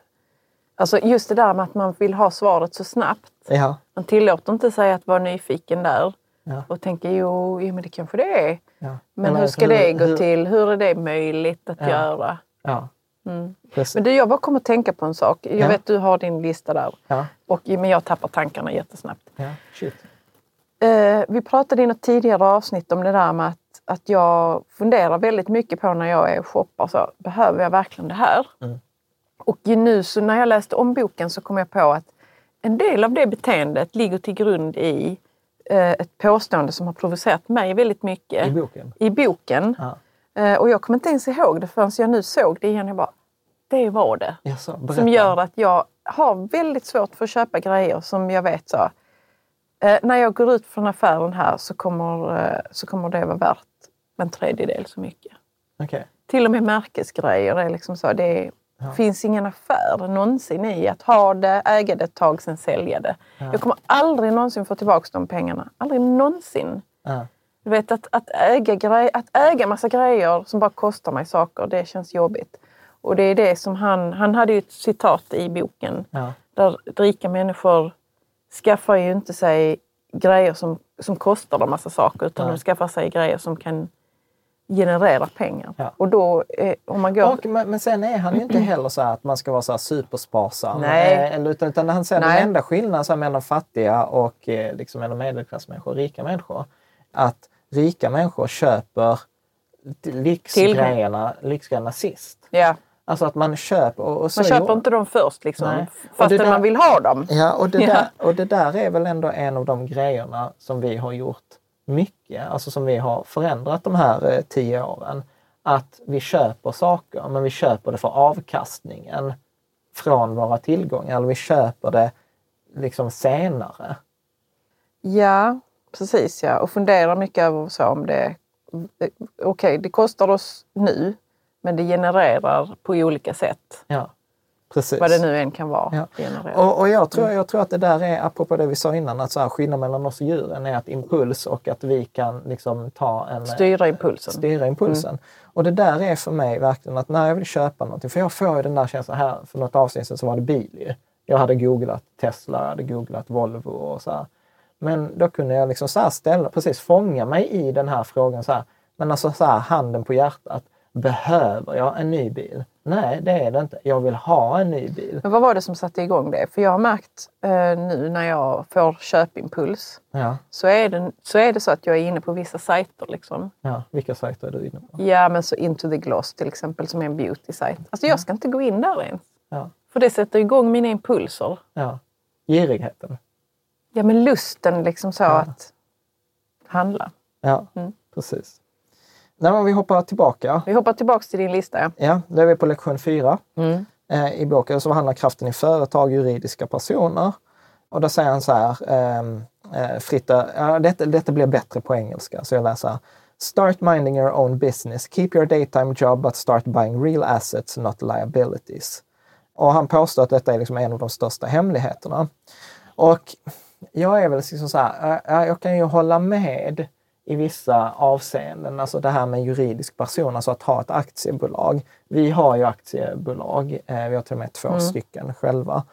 alltså just det där med att man vill ha svaret så snabbt. Ja, Man tillåter inte sig att vara nyfiken där Ja. och tänka jo, jo men det kanske det är. Ja. Men Eller hur ska det gå hur- till? Hur är det möjligt att Ja. göra? Ja, Mm. Men du, jag bara kommer att tänka på en sak. Jag Ja. vet du har din lista där. Ja, Och, men jag tappar tankarna jättesnabbt. ja, shit. Eh, vi pratade i något tidigare avsnitt om det där med att, att jag funderar väldigt mycket på när jag är och shoppar. Så, behöver jag verkligen det här? Mm. Och nu så när jag läste om boken så kom jag på att en del av det beteendet ligger till grund i ett påstående som har provocerat mig väldigt mycket I boken. i boken. Ja. Eh, och jag kommer inte ens ihåg det förrän jag nu såg det igen. Jag bara, det var det. Jaså. Som gör att jag har väldigt svårt för att köpa grejer som jag vet så. Eh, när jag går ut från affären här så kommer, eh, så kommer det vara värt en tredjedel så mycket. Okej. Till och med märkesgrejer är liksom så. Det Ja. finns ingen affär någonsin i att ha det, äga det ett tag, sen sälja det. Jag kommer aldrig någonsin få tillbaka de pengarna. Aldrig någonsin. Ja. Du vet att, att, äga grej, att äga massa grejer som bara kostar mig saker, det känns jobbigt. Och det är det som han, han hade ju ett citat i boken Ja. där rika människor skaffar ju inte sig grejer som, som kostar dem massa saker utan de skaffar sig grejer som kan generera pengar. Ja. Och då, eh, om man går... Och, men, men sen är han ju inte heller så att man ska vara så supersparsam. Nej. Eh, eller, utan, utan han säger den enda skillnaden så mellan fattiga och eh, liksom, mellan medelklassmänniskor och rika människor. Att rika människor köper lyxgrejerna, lyxgrejerna sist. ja, Alltså att man köper... Och, och man köper inte dem först liksom, fastän där- man vill ha dem. Ja, och det, Ja. Där, och det där är väl ändå en av de grejerna som vi har gjort mycket, alltså som vi har förändrat de här eh, tio åren. Att vi köper saker, men vi köper det för avkastningen från våra tillgångar. Eller vi köper det liksom senare. Ja, precis ja. Och funderar mycket över så om det... Okej, det kostar oss nu, men det genererar på olika sätt. Ja, precis. Vad det nu än kan vara. Ja. Och, och jag, tror, jag tror att det där är, apropå det vi sa innan, att så här, skillnaden mellan oss och djuren är att impuls och att vi kan liksom ta en... Styra impulsen. styra impulsen. Och det där är för mig verkligen att när jag vill köpa någonting, för jag får ju den där känslan här, för något avsnitt sedan så var det bil ju. Jag hade googlat Tesla, jag hade googlat Volvo och så här. Men då kunde jag liksom så ställa, precis fånga mig i den här frågan så här. Men alltså så här, handen på hjärtat. Behöver jag en ny bil? Nej, det är det inte. Jag vill ha en ny bil. Men vad var det som satte igång det? För jag har märkt eh, nu när jag får köpimpuls Ja, så är, det, så är det så att jag är inne på vissa sajter. Liksom. ja. Vilka sajter är du inne på? Ja, men så Into the Gloss till exempel som är en beauty-sajt. Alltså jag ska inte gå in där ens. Ja, För det sätter igång mina impulser. ja. Girigheten. Ja, men lusten liksom så att handla. Ja, Mm. precis. Nej, men vi hoppar tillbaka. Vi hoppar tillbaks till din lista. Ja, då är vi på lektion fyra. Mm. eh, i boken som handlar kraften i företag, juridiska personer. Och då säger han så här, ehm, eh, Fritte, ja, detta, detta blir bättre på engelska, så jag läser. Start minding your own business. Keep your daytime job but start buying real assets, not liabilities. Och han påstår att detta är liksom en av de största hemligheterna. Och jag är väl liksom så här, ja, jag kan ju hålla med i vissa avseenden, alltså det här med juridisk person, alltså att ha ett aktiebolag. Vi har ju aktiebolag, eh, vi har till och med två stycken själva.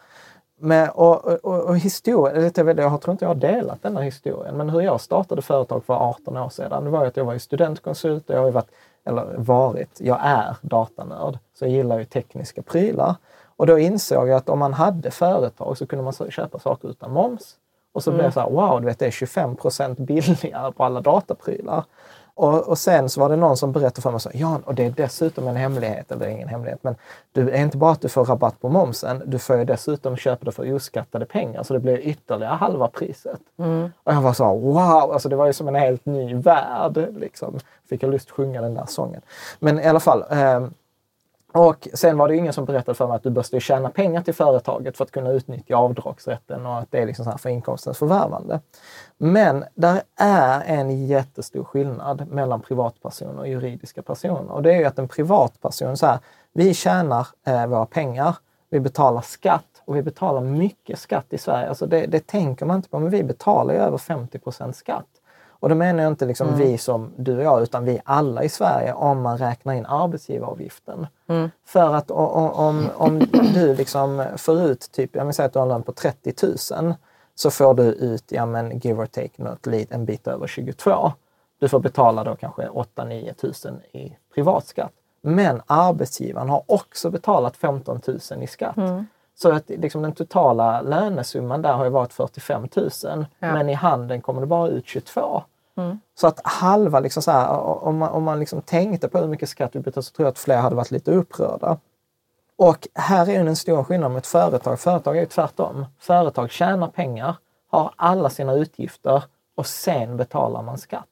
Men, och, och, och historien, jag tror inte jag har delat den här historien, men hur jag startade företag för 18 år sedan, det var att jag var studentkonsult och jag har varit, eller varit, jag är datanörd, så jag gillar ju tekniska prylar. Och då insåg jag att om man hade företag så kunde man köpa saker utan moms. Och så blev det så här, wow, du vet, det är 25 procent billigare på alla dataprylar. Och, och sen så var det någon som berättade för mig så Jan, och det är dessutom en hemlighet, eller ingen hemlighet, men du är inte bara att du får rabatt på momsen, du får ju dessutom köpa det för oskattade pengar, så det blir ytterligare halva priset. Och jag var så wow, alltså det var ju som en helt ny värld. Liksom. Fick jag lust att sjunga den där sången. Men i alla fall, ehm, och sen var det ingen som berättade för mig att du måste tjäna pengar till företaget för att kunna utnyttja avdragsrätten och att det är liksom så här för inkomstens förvärvande. Men där är en jättestor skillnad mellan privatpersoner och juridiska personer. Och det är ju att en privatperson, så här, vi tjänar eh, våra pengar, vi betalar skatt och vi betalar mycket skatt i Sverige. Alltså det, det tänker man inte på, men vi betalar ju över 50 procent skatt. Och då menar jag inte liksom vi som du och jag, utan vi alla i Sverige om man räknar in arbetsgivaravgiften. För att o- o- om, om du liksom får ut, typ, jag säga att du har en lön på 30 000, så får du ut, ja men give or take, något en bit över 22. Du får betala då kanske 8-9 tusen i privatskatt. Men arbetsgivaren har också betalat 15 000 i skatt. Så att liksom den totala lönesumman där har ju varit 45 000. Ja. Men i handeln kommer det bara ut 22. Så att halva, liksom så här, om man, om man liksom tänkte på hur mycket skatt vi betalar så tror jag att fler hade varit lite upprörda. Och här är den stora skillnaden med ett företag. Företag är ju tvärtom. Företag tjänar pengar, har alla sina utgifter och sen betalar man skatt.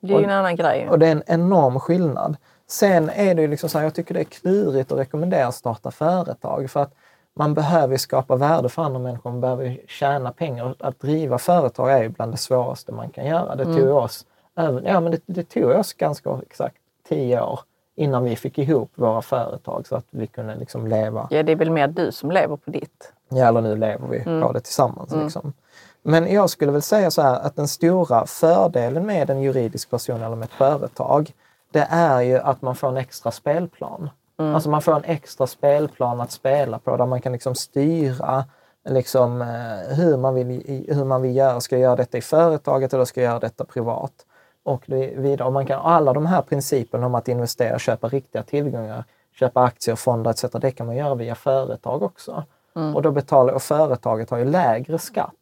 Det är ju en annan grej. Och det är en enorm skillnad. Sen är det ju liksom så här, jag tycker det är klurigt att rekommendera att starta företag för att man behöver ju skapa värde för andra människor, man behöver tjäna pengar. Att driva företag är ju bland det svåraste man kan göra. Det tog oss, över, ja, men det, det tog oss ganska exakt tio år innan vi fick ihop våra företag så att vi kunde liksom leva Ja, det är väl mer du som lever på ditt. Ja, eller nu lever vi på det tillsammans. Liksom. Men jag skulle väl säga så här att den stora fördelen med en juridisk person eller med ett företag, det är ju att man får en extra spelplan. Alltså man får en extra spelplan att spela på där man kan liksom styra liksom, eh, hur, man vill, hur man vill göra. Ska jag göra detta i företaget eller ska jag göra detta privat? Och det vidare. Man kan, alla de här principerna om att investera, köpa riktiga tillgångar, köpa aktier, fonder etc. Det kan man göra via företag också. Och då betalar, och företaget har ju lägre skatt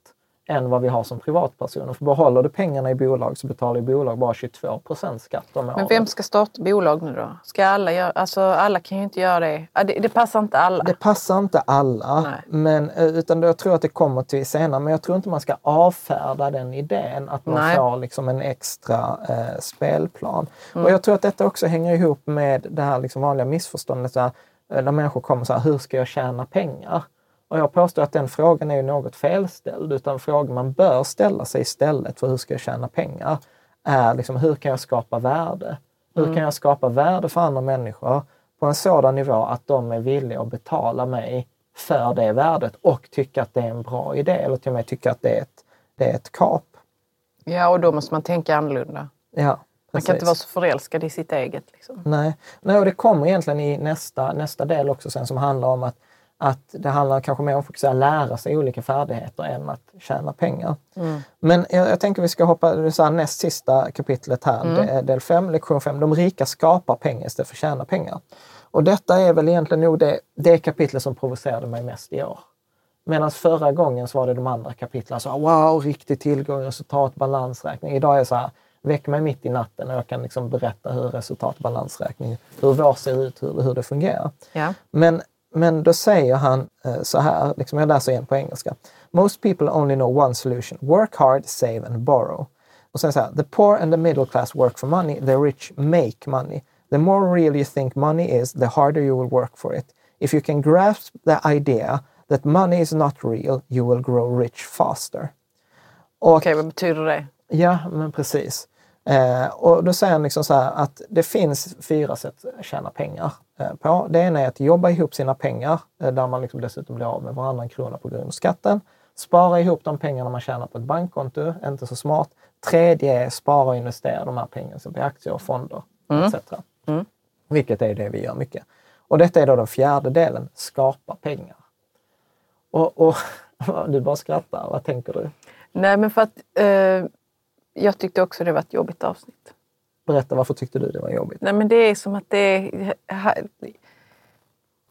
än vad vi har som privatpersoner. För behåller du pengarna i bolag så betalar ju bolag bara 22 skatt om året. Men vem ska starta bolag nu då? Ska alla göra... Alltså alla kan ju inte göra det. Det, det passar inte alla. Det passar inte alla, Nej. men, eh, utan jag tror att det kommer till senare. Men jag tror inte man ska avfärda den idén att man Nej. får liksom en extra eh, spelplan. Och jag tror att detta också hänger ihop med det här liksom vanliga missförståndet här, eh, där människor kommer så här, hur ska jag tjäna pengar? Och jag påstår att den frågan är något felställd, utan frågan man bör ställa sig istället för hur ska jag tjäna pengar är liksom, hur kan jag skapa värde? Hur kan jag skapa värde för andra människor på en sådan nivå att de är villiga att betala mig för det värdet och tycka att det är en bra idé eller till och med tycka att det är ett, det är ett kap. Ja, och då måste man tänka annorlunda. Ja, Man kan inte vara så förälskad i sitt eget. Liksom. Nej, Nej och det kommer egentligen i nästa, nästa del också sen som handlar om att, att det handlar kanske mer om att fokusera lära sig olika färdigheter än att tjäna pengar. Men jag, jag tänker vi ska hoppa det så här, näst sista kapitlet här, det- del 5, lektion 5. De rika skapar pengar istället för att tjäna pengar. Och detta är väl egentligen nog det, det kapitlet som provocerade mig mest i år. Medan förra gången så var det de andra kapitlen. Så, wow, riktig tillgång, resultat, balansräkning. Idag är det så här, väck mig mitt i natten och jag kan liksom berätta hur resultat, balansräkning, hur vår ser ut, hur, hur det fungerar. Ja. Men, men då säger han eh, så här, liksom jag läser igen på engelska. Most people only know one solution. Work hard, save and borrow. Och sen så här, the poor and the middle class work for money, the rich make money. The more real you think money is, the harder you will work for it. If you can grasp the idea that money is not real, you will grow rich faster. Okej, vad betyder det? Ja, men precis. Eh, och då säger han liksom så här att det finns fyra sätt att tjäna pengar på. Det ena är att jobba ihop sina pengar, eh, där man liksom dessutom blir av med varannan krona på grund av skatten. Spara ihop de pengarna man tjänar på ett bankkonto, inte så smart. Tredje är spara och investera de här pengarna i aktier och fonder etc. Vilket är det vi gör mycket. Och detta är då den fjärde delen, skapa pengar. Och, och (laughs) du bara skrattar, vad tänker du? Nej, men för att eh, jag tyckte också det var ett jobbigt avsnitt. Berätta, varför tyckte du det var jobbigt? Nej, men det är som att det är...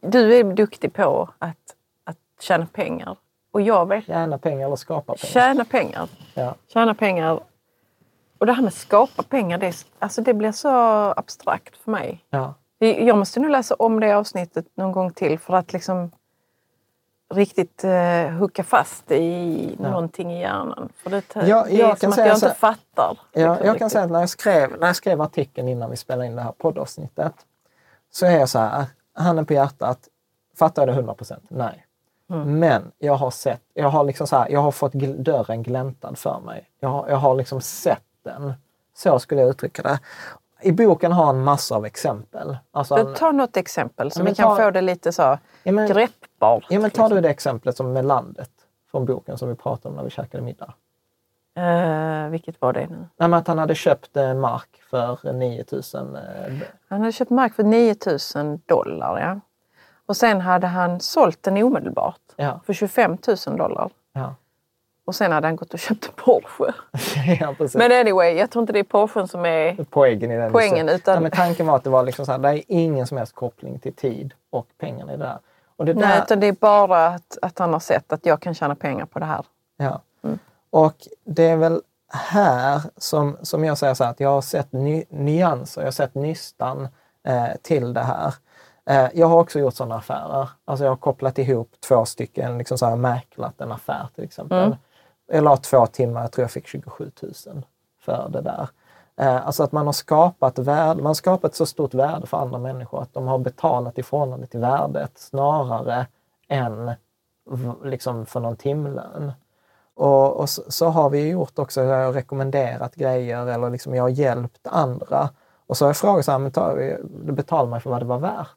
Du är duktig på att, att tjäna pengar. Och jag vet Tjäna pengar eller skapa pengar? tjäna pengar. Ja. Tjäna pengar. Och det här med skapa pengar, det, är, alltså det blir så abstrakt för mig. Ja. Jag måste nu läsa om det avsnittet någon gång till för att liksom riktigt eh, hucka fast i någonting i hjärnan. För det, Ja, det är jag kan som att jag inte fattar. Ja, liksom jag kan riktigt. säga att när jag, skrev, när jag skrev artikeln innan vi spelade in det här poddavsnittet så är jag så här, handen på hjärtat, fattar jag det 100 procent? Nej. Mm. Men jag har sett, jag har liksom så här, jag har fått dörren gläntad för mig. Jag har, jag har liksom sett den. Så skulle jag uttrycka det. I boken har han massor av exempel. Alltså han, Ta något exempel så Ja, vi kan ta- få det lite så ja, men, greppbart. ja, men tar du det exemplet som med landet från boken som vi pratade om när vi käkade middag. Eh, vilket var det nu? Nej, att han hade köpt eh, mark för 9000 eh, Han hade köpt mark för 9000 dollar. Ja. Och sen hade han sålt den omedelbart Ja. för 25 000 dollar. Ja. Och sen hade han gått och köpt en Porsche. (laughs) ja. Men anyway, jag tror inte det är Porschen som är... poängen i den Poängen, utan- Ja, men tanken var att det var liksom så här, det är ingen som helst koppling till tid och pengarna i det där. Och det Nej, där utan det är bara att, att han har sett att jag kan tjäna pengar på det här. ja. Och det är väl här som, som jag säger så här, att jag har sett ny, nyanser, jag har sett nystan eh, till det här. Eh, jag har också gjort sådana affärer. Alltså jag har kopplat ihop två stycken, liksom så här, mäklat en affär till exempel. Jag la två timmar, jag tror jag fick 27 000 för det där. Eh, alltså att man har skapat värde, man har skapat så stort värde för andra människor att de har betalat i förhållande till värdet snarare än liksom för någon timlön. Och, och så, så har vi gjort också, jag har rekommenderat grejer eller liksom jag har hjälpt andra. Och så har jag frågat så här, men ta, betalar mig för vad det var värt.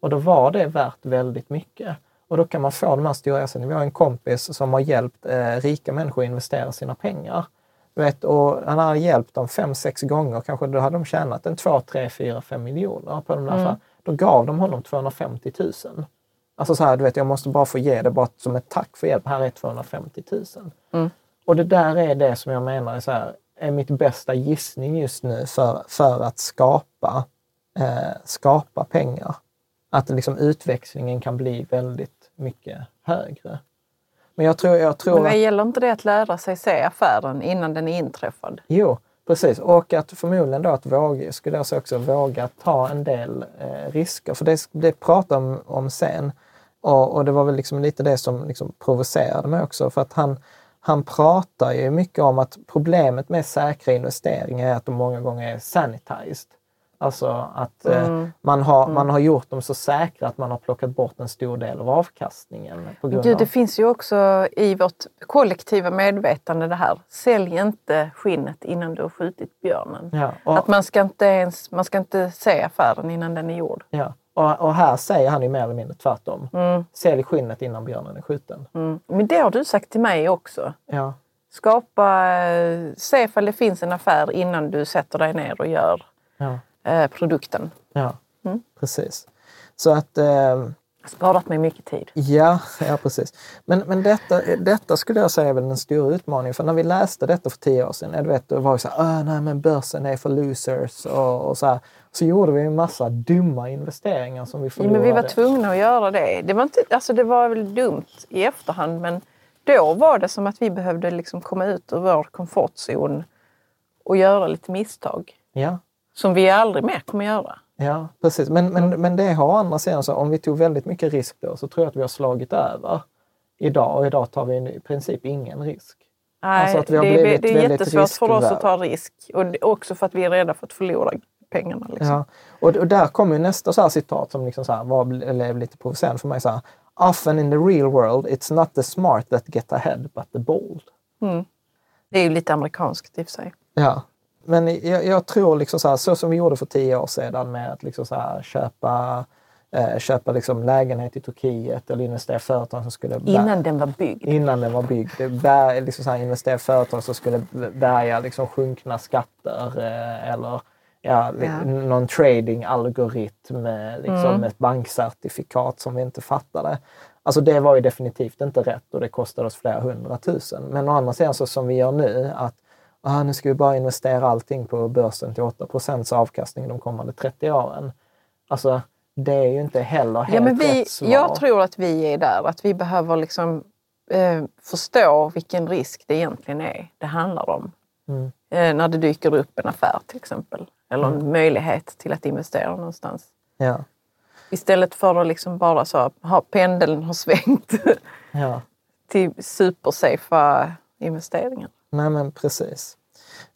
Och då var det värt väldigt mycket. Och då kan man få de här stora ersättningarna. Vi har en kompis som har hjälpt eh, rika människor att investera sina pengar. Vet, och han hade hjälpt dem fem, sex gånger. Kanske då hade de tjänat en två, tre, fyra, fem miljoner på de där affärerna. Då gav de honom 250 000. Alltså så här, du vet, jag måste bara få ge det bara som ett tack för hjälp. Här är 250 000. Och det där är det som jag menar är, så här, är mitt bästa gissning just nu för, för att skapa, eh, skapa pengar. Att liksom utväxlingen kan bli väldigt mycket högre. Men jag tror, jag tror Men gäller inte det att lära sig se affären innan den är inträffad? Jo, precis. Och att förmodligen då att våga, skulle jag säga också, våga ta en del eh, risker. För det, det pratar om, om sen. Och, och det var väl liksom lite det som liksom provocerade mig också. För att han, han pratar ju mycket om att problemet med säkra investeringar är att de många gånger är sanitized. Alltså att eh, man, har, man har gjort dem så säkra att man har plockat bort en stor del av avkastningen. På grund Gud, av... det finns ju också i vårt kollektiva medvetande det här. Sälj inte skinnet innan du har skjutit björnen. Ja, och- Att man ska, inte ens, man ska inte se affären innan den är gjord. Ja. Och, och här säger han ju mer eller mindre tvärtom. Sälj skinnet innan björnen är skjuten. Mm. Men det har du sagt till mig också. Ja. Skapa, eh, se ifall det finns en affär innan du sätter dig ner och gör Ja. Eh, produkten. Ja, precis. Så att... Eh, Sparat mig mycket tid. Ja, ja precis. Men, men detta, detta skulle jag säga är väl den stora utmaningen. För när vi läste detta för tio år sedan, du vet, då var det så här, nej men börsen är för losers och, och så här. Så gjorde vi en massa dumma investeringar som vi Ja, förlorade. men vi var tvungna att göra det. Det var, inte, alltså det var väl dumt i efterhand men då var det som att vi behövde liksom komma ut ur vår komfortzon och göra lite misstag. Ja, Som vi aldrig mer kommer göra. ja precis. Men, men, men det har å andra sidan, så om vi tog väldigt mycket risk då så tror jag att vi har slagit över idag och idag tar vi i princip ingen risk. Nej, Alltså att vi har det, är- blivit det är väldigt jättesvårt för oss att ta risk. Och också för att vi är rädda för att förlora pengarna. Liksom. Ja. Och, och där kommer ju nästa så citat som liksom så här var eller lite provocerande för mig. Så här, Often in the real world it's not the smart that get ahead but the bold. Det är ju lite amerikanskt i och för sig. Ja. Men jag, jag tror liksom så, här, så som vi gjorde för tio år sedan med att liksom så här, köpa, eh, köpa liksom lägenhet i Turkiet eller investera i företag som skulle Innan den var byggd. innan den var byggd. Bär, liksom så här, investera i företag som skulle bärga liksom sjunkna skatter eh, eller ja, Ja. någon trading-algoritm med liksom ett bankcertifikat som vi inte fattade. Alltså det var ju definitivt inte rätt och det kostade oss flera hundratusen. Men å andra sidan så som vi gör nu att ah, nu ska vi bara investera allting på börsen till 8% avkastning de kommande 30 åren. Alltså det är ju inte heller helt Ja, men vi, rätt svar. jag tror att vi är där, att vi behöver liksom, eh, förstå vilken risk det egentligen är det handlar om. Mm. Eh, när det dyker upp en affär till exempel. Eller en möjlighet till att investera någonstans. Ja, Istället för att liksom bara så, ha pendeln har svängt ja. (laughs) till supersafe investeringar. Nej men precis.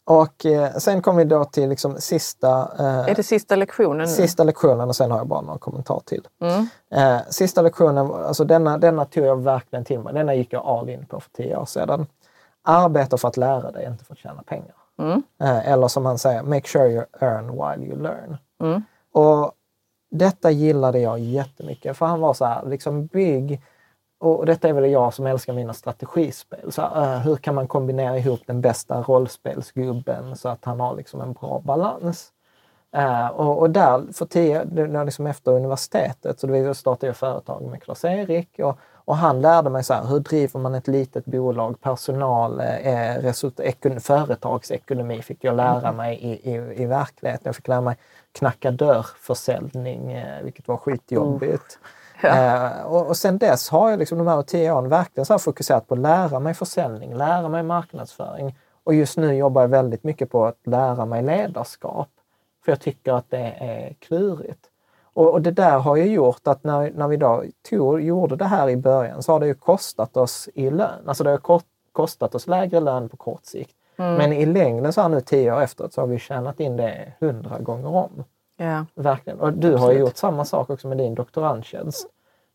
Och eh, sen kommer vi då till liksom sista, eh, Är det sista lektionen? sista lektionen och sen har jag bara några kommentar till. Mm. Eh, sista lektionen, alltså denna, denna tog jag verkligen till mig. Denna gick jag all in på för tio år sedan. Arbeta för att lära dig, inte för att tjäna pengar. Mm. Eh, eller som han säger, make sure you earn while you learn. Mm. Och detta gillade jag jättemycket, för han var så här, liksom bygg och detta är väl jag som älskar mina strategispel. Så, eh, hur kan man kombinera ihop den bästa rollspelsgubben så att han har liksom en bra balans? Eh, och, och där, för tio, när liksom efter universitetet, så då startade jag företag med Klas-Erik och, och han lärde mig så här, hur driver man ett litet bolag, personal, eh, resultat, ekon, företagsekonomi fick jag lära mig i, i, i verkligheten. Jag fick lära mig knacka dörrförsäljning, eh, vilket var skitjobbigt. Ja. Eh, och, och sen dess har jag liksom de här tio åren verkligen så fokuserat på att lära mig försäljning, lära mig marknadsföring. Och just nu jobbar jag väldigt mycket på att lära mig ledarskap. För jag tycker att det är klurigt. Och, och det där har ju gjort att när, när vi då tog, gjorde det här i början så har det ju kostat oss i lön. Alltså det har kort, kostat oss lägre lön på kort sikt. Men i längden så här nu tio år efteråt så har vi tjänat in det hundra gånger om. Ja. Verkligen. Och du har Absolut. gjort samma sak också med din doktorandtjänst.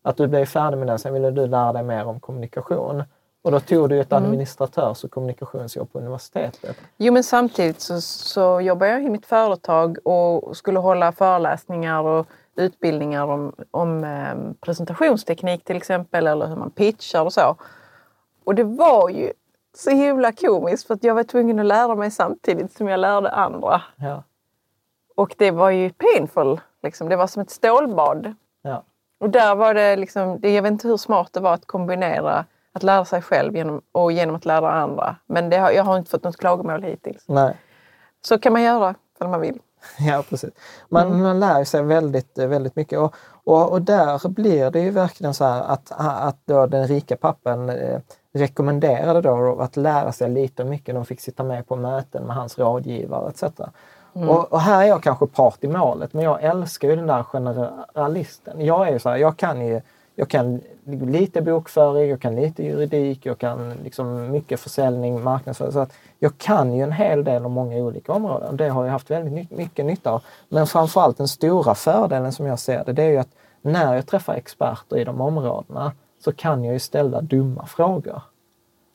Att du blev färdig med den, sen ville du lära dig mer om kommunikation. Och då tog du ett Mm. administratörs och kommunikationsjobb på universitetet. Jo, men samtidigt så, så jobbar jag i mitt företag och skulle hålla föreläsningar och utbildningar om, om eh, presentationsteknik till exempel eller hur man pitchar och så. Och det var ju så himla komiskt för att jag var tvungen att lära mig samtidigt som jag lärde andra. Ja. Och det var ju painful. Liksom. Det var som ett stålbad. Ja. Och där var det liksom, jag vet inte hur smart det var att kombinera att lära sig själv genom, och genom att lära andra. Men det har, jag har inte fått något klagomål hittills. Nej. Så kan man göra om man vill. (laughs) Ja, precis. Man, Mm. man lär sig väldigt, väldigt mycket. Och, och, och där blir det ju verkligen så här att, att då den rika pappan eh, rekommenderade då att lära sig lite och mycket. De fick sitta med på möten med hans rådgivare etc. Mm. Och, och här är jag kanske part i målet, men jag älskar ju den där generalisten. Jag är ju så här, jag kan ju jag kan lite bokföring, jag kan lite juridik, jag kan liksom mycket försäljning, marknadsföring. Så att jag kan ju en hel del om många olika områden. Det har jag haft väldigt mycket nytta av. Men framförallt den stora fördelen som jag ser det, det är ju att när jag träffar experter i de områdena så kan jag ju ställa dumma frågor.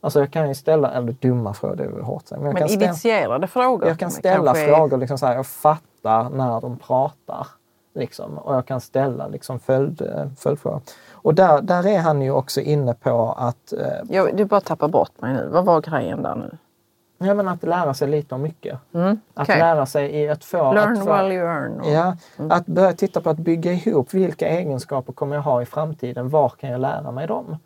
Alltså jag kan ju ställa, eller dumma frågor, det är hårt sagt. Men jag Men kan ställa, initierade frågor. jag kan ställa kanske frågor, liksom så här, jag fattar när de pratar. Liksom, och jag kan ställa liksom, följd, följdfrågor. Och där, där är han ju också inne på att... Eh, Jag, du bara tappar bort mig nu. Vad var grejen där nu? Ja, men att lära sig lite om mycket. Att Mm, okej. lära sig i att få... Learn att få, while you earn. Ja, att börja titta på att bygga ihop vilka egenskaper kommer jag ha i framtiden? Var kan jag lära mig dem?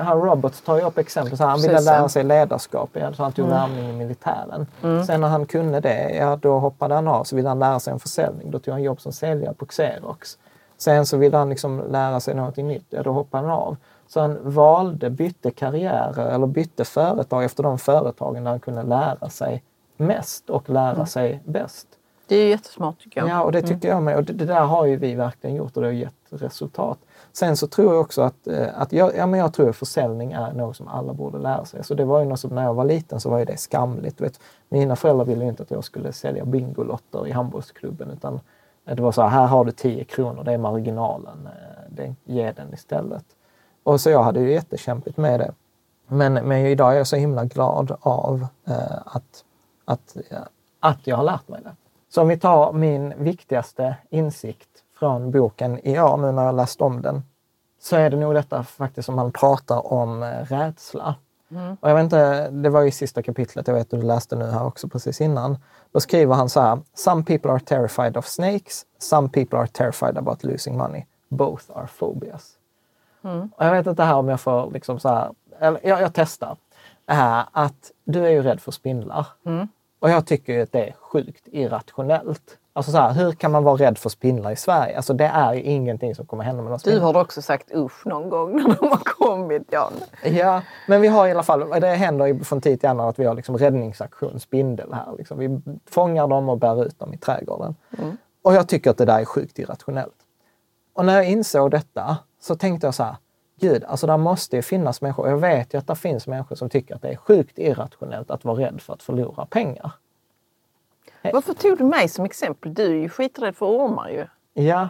Han Roberts tar ju upp exempel. Så han ville Precis, lära ja. Mm. sig ledarskap, ja, så han tog värvning i militären. Sen när han kunde det, ja då hoppade han av. Så ville han lära sig en försäljning, då tog han jobb som säljare på Xerox. Sen så ville han liksom lära sig någonting nytt, ja då hoppade han av. Så han valde, bytte karriärer eller bytte företag efter de företagen där han kunde lära sig mest och lära Mm. sig bäst. Det är jättesmart tycker jag. Ja, och det tycker jag med. Och det, det där har ju vi verkligen gjort och det har gett resultat. Sen så tror jag också att, eh, att jag, ja, men jag tror att försäljning är något som alla borde lära sig. Så det var ju något som när jag var liten så var ju det skamligt. Vet, mina föräldrar ville ju inte att jag skulle sälja Bingolotter i handbollsklubben utan eh, det var så här, här har du 10 kronor, det är marginalen. Eh, det, ge den istället. Och så jag hade ju jättekämpigt med det. Men, men idag är jag så himla glad av eh, att, att, att jag har lärt mig det. Så om vi tar min viktigaste insikt från boken i år, nu när jag läst om den, så är det nog detta faktiskt som man pratar om eh, rädsla. Och jag vet inte, det var ju sista kapitlet, jag vet att du läste nu här också precis innan. Då skriver han så här, Some people are terrified of snakes, some people are terrified about losing money. Both are phobias. Och jag vet inte här om jag får liksom så här, eller jag, jag testar. Äh, att du är ju rädd för spindlar. Och jag tycker ju att det är sjukt irrationellt. Alltså så här, hur kan man vara rädd för spindlar i Sverige? Alltså det är ju ingenting som kommer hända med någon Du spindel. har också sagt usch någon gång när de har kommit Jan. Ja, men vi har i alla fall, det händer från tid till annan att vi har liksom räddningsaktion spindel här. Liksom. Vi fångar dem och bär ut dem i trädgården. Och jag tycker att det där är sjukt irrationellt. Och när jag insåg detta så tänkte jag så här, gud, alltså där måste ju finnas människor, jag vet ju att det finns människor som tycker att det är sjukt irrationellt att vara rädd för att förlora pengar. Varför tog du mig som exempel? Du är ju skiträdd för ormar ju. Ja,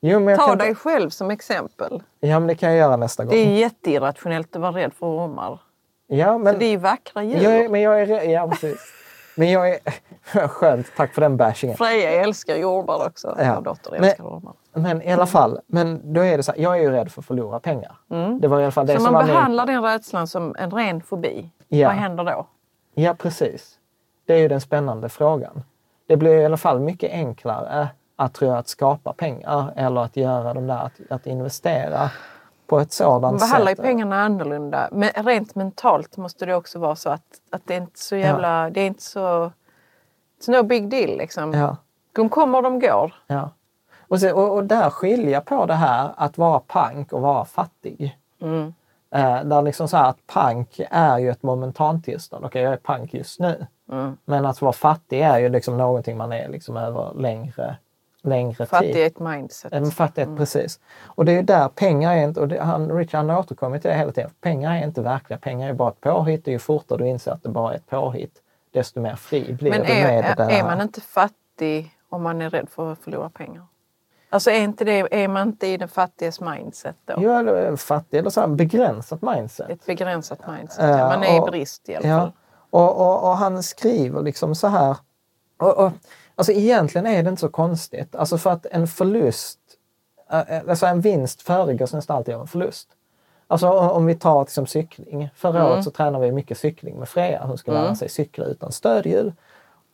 jo, men jag Ta kan dig själv som exempel. Ja, men det kan jag göra nästa gång. Det är jätteirrationellt att vara rädd för ormar. Ja, men... För det är ju vackra djur. jag men jag är... Ja, precis. Men jag är... (laughs) Skönt, tack för den bashingen. Freja älskar ju ormar också. Ja. Min dotter Men- älskar ormar. Men i alla fall, men då är det så här, jag är ju rädd för att förlora pengar. Det var i alla fall det Så som man var min... behandlar den rädslan som en ren fobi. Ja. Vad händer då? Ja, precis. Det är ju den spännande frågan. Det blir i alla fall mycket enklare att, tror jag, att skapa pengar eller att göra de där, att, att investera på ett sådant Man behandlar ju sätt. pengarna annorlunda. Men rent mentalt måste det också vara så att, att det är inte så jävla... Det är inte så... It's no big deal liksom. Ja, De kommer och de går. ja. Och, så, och, och där skilja på det här att vara pank och vara fattig. Mm. Eh, där liksom så här att pank är ju ett momentant tillstånd. Okej, jag är pank just nu. Mm. Men att vara fattig är ju liksom någonting man är liksom över längre, längre Fattig tid. är ett mindset. En fattighet, precis. Och det är ju där pengar är inte, och det, han, Richard han återkommer till det hela tiden, pengar är inte verkliga, pengar är bara ett påhitt. Det är ju fortare du inser att det bara är ett påhitt, desto mer fri blir Men du med är, det är man inte fattig om man är rädd för att förlora pengar? Alltså är, inte det, är man inte i den fattiges mindset då? Jo, eller fattig, eller så här begränsat mindset. Ett begränsat mindset. Eh, ja. Man är i brist i alla Ja. Och, och, och han skriver liksom så här. Och, och, alltså egentligen är det inte så konstigt. Alltså för att en förlust, eh, alltså en vinst föregås nästan alltid av en förlust. Alltså om vi tar liksom cykling. Förra Mm. året så tränade vi mycket cykling med Freja. Hon skulle lära sig cykla utan stödhjul.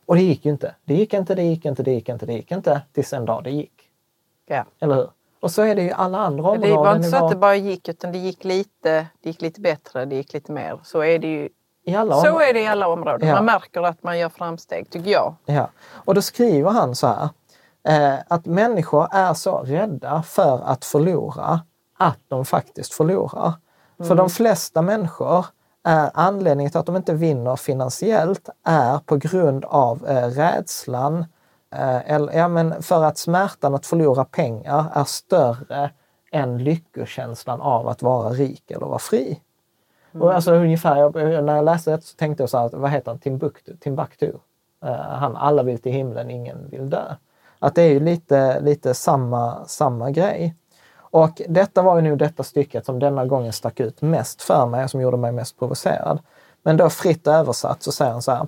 Och det gick ju inte. Det gick inte, det gick inte, det gick inte, det gick inte. Tills en dag det gick. Ja. Eller hur? Och så är det ju alla andra områden. Det var inte så att det bara gick utan det gick lite, det gick lite bättre, det gick lite mer. Så är det ju i alla så är det i alla områden. Ja. Man märker att man gör framsteg, tycker jag. Ja, och då skriver han så här. Eh, att människor är så rädda för att förlora att de faktiskt förlorar. För de flesta människor är anledningen till att de inte vinner finansiellt är på grund av eh, rädslan eh, eller, ja, men för att smärtan att förlora pengar är större än lyckokänslan av att vara rik eller vara fri. Och alltså ungefär, jag, när jag läste det så tänkte jag så här, vad heter han, Timbuktu? Timbuktu. Eh, han, alla vill till himlen, ingen vill dö. Att det är ju lite, lite samma, samma grej. Och detta var ju nu detta stycket som denna gången stack ut mest för mig, som gjorde mig mest provocerad. Men då fritt översatt så säger han så här.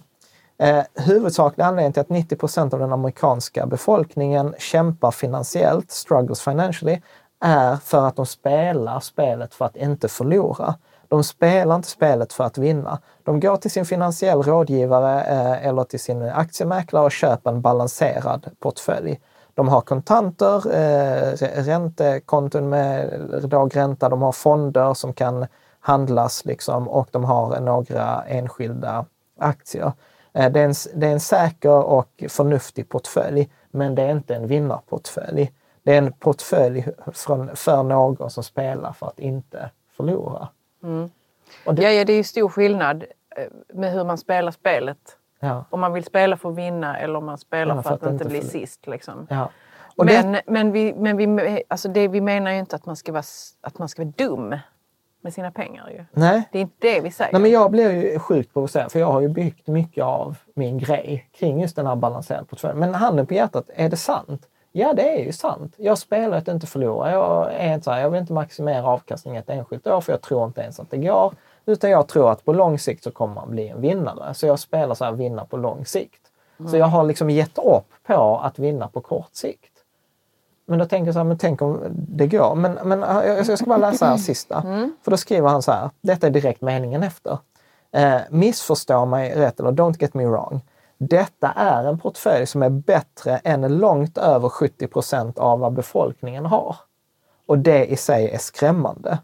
Eh, huvudsaklig anledning till att 90 procent av den amerikanska befolkningen kämpar finansiellt, struggles financially, är för att de spelar spelet för att inte förlora. De spelar inte spelet för att vinna. De går till sin finansiell rådgivare eh, eller till sin aktiemäklare och köper en balanserad portfölj. De har kontanter, eh, räntekonton med låg ränta, de har fonder som kan handlas liksom, och de har några enskilda aktier. Eh, det, är en, det är en säker och förnuftig portfölj, men det är inte en vinnarportfölj. Det är en portfölj eh, från, för någon som spelar för att inte förlora. Mm. Det, ja, ja, det är ju stor skillnad eh, med hur man spelar spelet. Ja. Om man vill spela för att vinna eller om man spelar ja, för, för, att, att inte bli sist. Liksom. Ja. men det... men, vi, men vi, alltså det, vi menar ju inte att man ska vara, att man ska vara dum med sina pengar. Ju. Nej. Det är inte det vi säger. Nej, men jag blir ju sjukt provocerad för jag har ju byggt mycket av min grej kring just den här balanserade portföljen. Men handen på hjärtat, är det sant? Ja, det är ju sant. Jag spelar att inte förlora. Jag, är inte så här, jag vill inte maximera avkastningen ett enskilt år för jag tror inte ens att det går. Utan jag tror att på lång sikt så kommer man bli en vinnare. Så jag spelar så här, vinna på lång sikt. Mm. Så jag har liksom gett upp på att vinna på kort sikt. Men då tänker jag så här, men tänk om det går. Men, men jag ska bara läsa här (clears throat) sista. Mm. För då skriver han så här, detta är direkt meningen efter. Eh, missförstå mig rätt, eller don't get me wrong. Detta är en portfölj som är bättre än långt över 70 procent av vad befolkningen har. Och det i sig är skrämmande.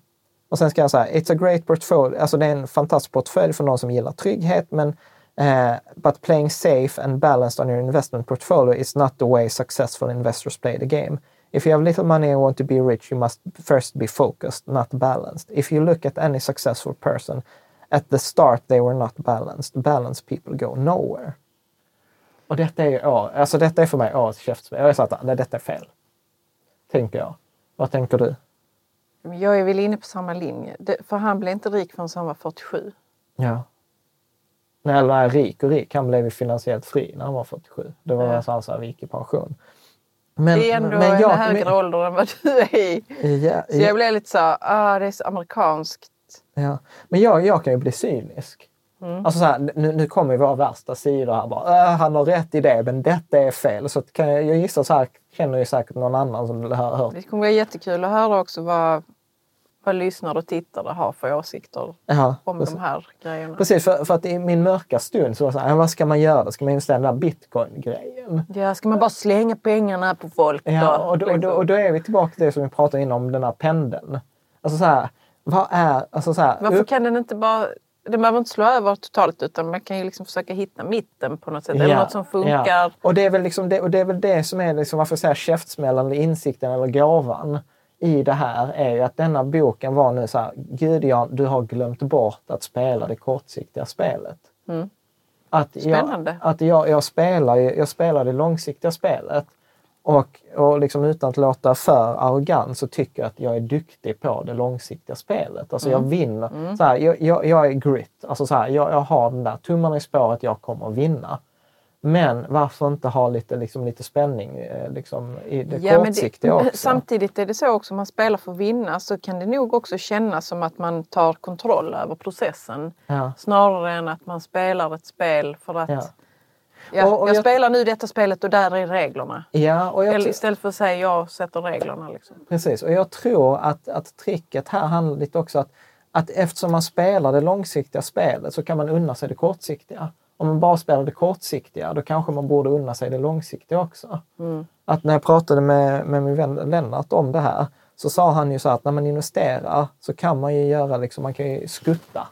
Och sen ska jag säga, it's a great portfolio, alltså det är en fantastisk portfölj för någon som gillar trygghet, men uh, but playing safe and balanced on your investment portfolio is not the way successful investors play the game. If you have little money and want to be rich, you must first be focused, not balanced. If you look at any successful person, at the start they were not balanced. Balanced people go nowhere. Och detta är alltså detta är för mig årets käftsmäll. Jag är så att nej, detta är fel. Tänker jag. Vad tänker du? Jag är väl inne på samma linje. för han blev inte rik förrän han var 47. Ja. Nej, eller rik och rik. Han blev ju finansiellt fri när han var 47. Det var ja. så han så gick i pension. Men, det är ändå men jag, en högre men, ålder än vad du är i. Ja, så jag blev lite så ah, det är så amerikanskt. Ja. Men jag, jag kan ju bli cynisk. Mm. Alltså så här, nu, nu kommer våra värsta sidor här bara, äh, han har rätt i det men detta är fel. Så kan jag, jag gissar så här känner ju säkert någon annan som det här hört. Det kommer vara jättekul att höra också vad, vad lyssnare och tittare har för åsikter ja, om precis. de här grejerna. Precis, för, för att i min mörka stund så var det så här, vad ska man göra? Ska man investera i den där bitcoin-grejen? Ja, ska man bara slänga pengarna på folk? Ja, och då, och då, och då är vi tillbaka till det som vi pratade innan om den här pendeln. Alltså så här, vad är... Alltså så här, Varför upp... kan den inte bara det behöver inte slå över totalt utan man kan ju liksom försöka hitta mitten på något sätt. Ja, eller något som funkar. Ja. Och, det är väl liksom det, och det är väl det som är liksom, varför säga käftsmällen eller insikten eller gåvan i det här är ju att denna boken var nu så här, Gud Jan, du har glömt bort att spela det kortsiktiga spelet. Mm. Att Spännande. Jag, att jag, jag, spelar, jag spelar det långsiktiga spelet. Och, och liksom utan att låta för arrogant så tycker jag att jag är duktig på det långsiktiga spelet. Alltså mm. jag vinner. Mm. Så här, jag, jag, jag, är grit. Alltså så här, jag, jag har den där tummarna i spåret, jag kommer att vinna. Men varför inte ha lite, liksom, lite spänning eh, liksom, i det ja, kortsiktiga det, (clears throat) också? Samtidigt är det så också, om man spelar för att vinna så kan det nog också kännas som att man tar kontroll över processen. Ja. Snarare än att man spelar ett spel för att ja. Ja, och, och jag, jag, spelar nu detta spelet och där är reglerna. Ja, och jag Eller istället för att säga jag sätter reglerna. Liksom. Precis, och jag tror att, att tricket här handlar lite också att, att eftersom man spelar det långsiktiga spelet så kan man unna sig det kortsiktiga. Om man bara spelar det kortsiktiga då kanske man borde unna sig det långsiktiga också. Mm. Att när jag pratade med, med min vän Lennart om det här så sa han ju så att när man investerar så kan man ju göra liksom, man kan ju skutta.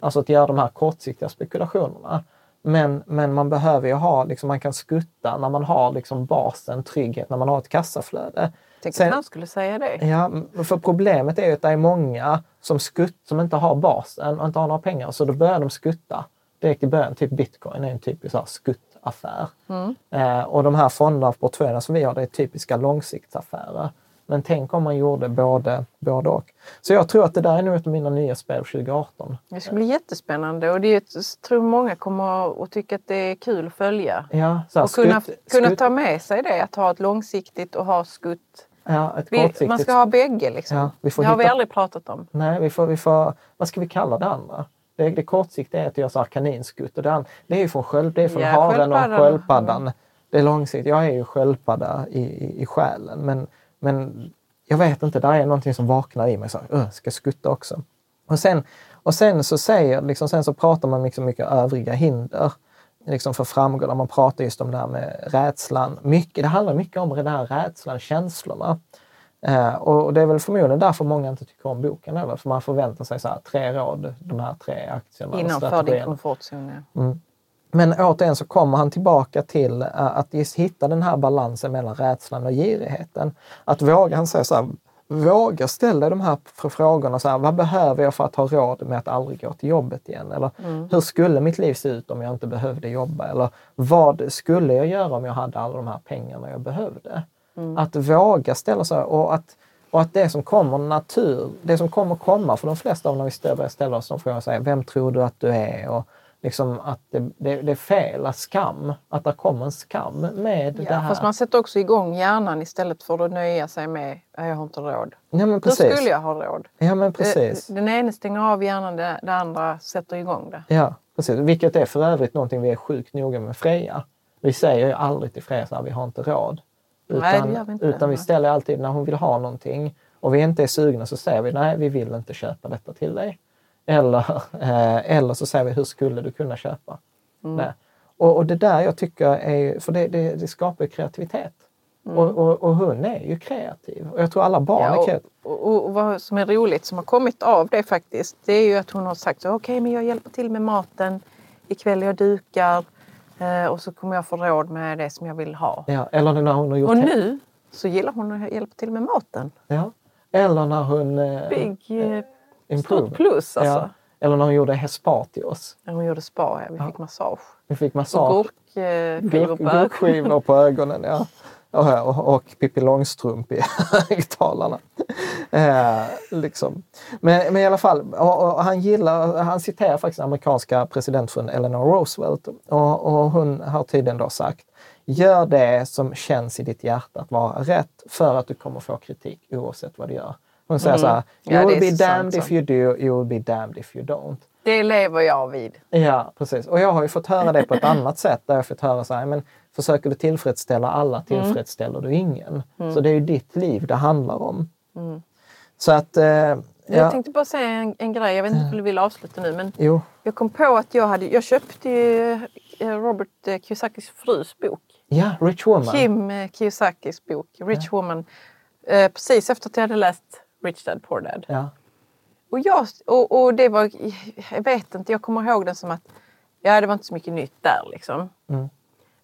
Alltså att göra de här kortsiktiga spekulationerna. Men, men man behöver ju ha, liksom, man kan skutta när man har liksom basen, trygghet, när man har ett kassaflöde. Tänk att han skulle säga det. Ja, för problemet är ju att det är många som, skutt, som inte har basen och inte har några pengar, så då börjar de skutta direkt i början. Typ bitcoin är en typisk skuttaffär. Mm. Eh, och de här fonderna, portföljerna som vi har, det är typiska långsiktsaffärer. Men tänk om man gjorde både, både och. Så jag tror att det där är nog ett av mina nya spel 2018. Det ska bli jättespännande och det är, jag tror många kommer att tycka att det är kul att följa. Ja, här, och kunna, skutt, kunna ta med sig det, att ha ett långsiktigt och ha skutt. Ja, ett vi, man ska ha bägge liksom. Ja, det har hitta... vi aldrig pratat om. Nej, vi får, vi får, vad ska vi kalla det andra? Det, det kortsiktiga är att göra så här kaninskutt och det, andra, det är ju från, sköld, det är från ja, haren och sköldpaddan. Mm. Det är långsiktigt. Jag är ju sköldpadda i, i, i själen men men jag vet inte, där är någonting som vaknar i mig. Så, uh, ska skutta också. Och sen, Och sen så säger, liksom, sen så pratar man liksom mycket övriga hinder liksom för framgång. När man pratar just om det här med rädslan. Mycket, det handlar mycket om den här rädslan, känslorna. Eh, och det är väl förmodligen därför många inte tycker om boken heller. För man förväntar sig så här, tre råd, de här tre aktierna. Innanför din komfortzon. Ja. Mm. Men återigen så kommer han tillbaka till uh, att just hitta den här balansen mellan rädslan och girigheten. Att våga, han säger så här, våga ställa de här frågorna. Så här, vad behöver jag för att ha råd med att aldrig gå till jobbet igen? Eller mm. hur skulle mitt liv se ut om jag inte behövde jobba? Eller vad skulle jag göra om jag hade alla de här pengarna jag behövde? Mm. Att våga ställa sig och att, och att det som kommer natur, det som kommer komma för de flesta av när vi ställer, ställer oss de frågorna, vem tror du att du är? Och liksom att det, det, det är fel, att skam, att det kommer en skam med ja, det här. Fast man sätter också igång hjärnan istället för att nöja sig med att jag har inte råd. Ja, men precis. Då skulle jag ha råd. Ja, men precis. Den ena stänger av hjärnan, det, det andra sätter igång det. Ja, precis. Vilket är för övrigt någonting vi är sjukt noga med Freja. Vi säger ju aldrig till Freja att vi har inte råd. Utan, nej, det gör vi inte. Utan vi ställer alltid när hon vill ha någonting och vi inte är sugna så säger vi nej, vi vill inte köpa detta till dig. Eller, (laughs) eh, eller så säger vi, hur skulle du kunna köpa mm. det? Och, och, det där jag tycker är, för det, det, det skapar kreativitet. Mm. Och, och, och, hon är ju kreativ och jag tror alla barn ja, är kreativa. Och, och, vad som är roligt som har kommit av det faktiskt, det är ju att hon har sagt okej okay, men jag hjälper till med maten, ikväll jag dukar eh, och så kommer jag få råd med det som jag vill ha. Ja, eller när hon har gjort Och nu så gillar hon att hjälpa till med maten. Ja. Eller när hon... Eh, Eh, Stort plus alltså. Ja. Eller när hon gjorde spa till oss. När hon gjorde spa, ja. Vi fick massage. Vi fick massage. Och gurkskivor på, gurkskivor (laughs) på ögonen. Ja. Och, och, och Pippi Långstrump i (laughs) högtalarna. eh, liksom. men, men i alla fall, och, och han gillar, han citerar faktiskt amerikanska presidentfrun Eleanor Roosevelt. Och, och hon har tydligen då sagt Gör det som känns i ditt hjärta att vara rätt för att du kommer få kritik oavsett vad du gör. Hon säger mm. så här, you ja, will be damned if you do, you will be damned if you don't. Det lever jag vid. Ja, precis. Och jag har ju fått höra det på ett annat sätt. Där jag fått höra så här, men försöker du tillfredsställa alla mm. tillfredsställer mm. du ingen. Mm. Så det är ju ditt liv det handlar om. Mm. Så att... Eh, ja. Jag tänkte bara säga en, en, grej, jag vet inte om du vill avsluta nu men jo. jag kom på att jag hade, jag köpte ju eh, Robert eh, Kiyosakis frus bok. Ja, Rich Woman. Kim eh, Kiyosakis bok, Rich ja. Woman. precis efter att jag hade läst Rich Dad Poor Dad. Ja. Och, jag, och, och det var, jag vet inte, jag kommer ihåg den som att ja, det var inte så mycket nytt där liksom. Mm.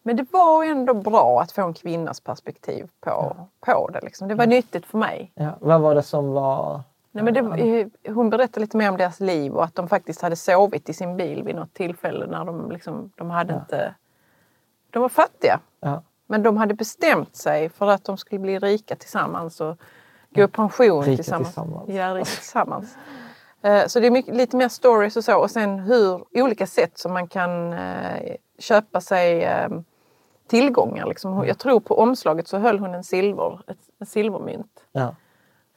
Men det var ändå bra att få en kvinnas perspektiv på, ja. på det. Liksom. Det var mm. nyttigt för mig. Ja. Vad var det som var... Nej, men det, hon berättade lite mer om deras liv och att de faktiskt hade sovit i sin bil vid något tillfälle när de, liksom, de hade ja. inte... De var fattiga. Men de hade bestämt sig för att de skulle bli rika tillsammans. Och, gå i pension rika tillsammans. tillsammans. Ja, tillsammans. Eh, så det är mycket, lite mer stories och så och sen hur olika sätt som man kan eh, köpa sig eh, tillgångar. Liksom. Mm. Jag tror på omslaget så höll hon en, silver, ett, silvermynt. Ja.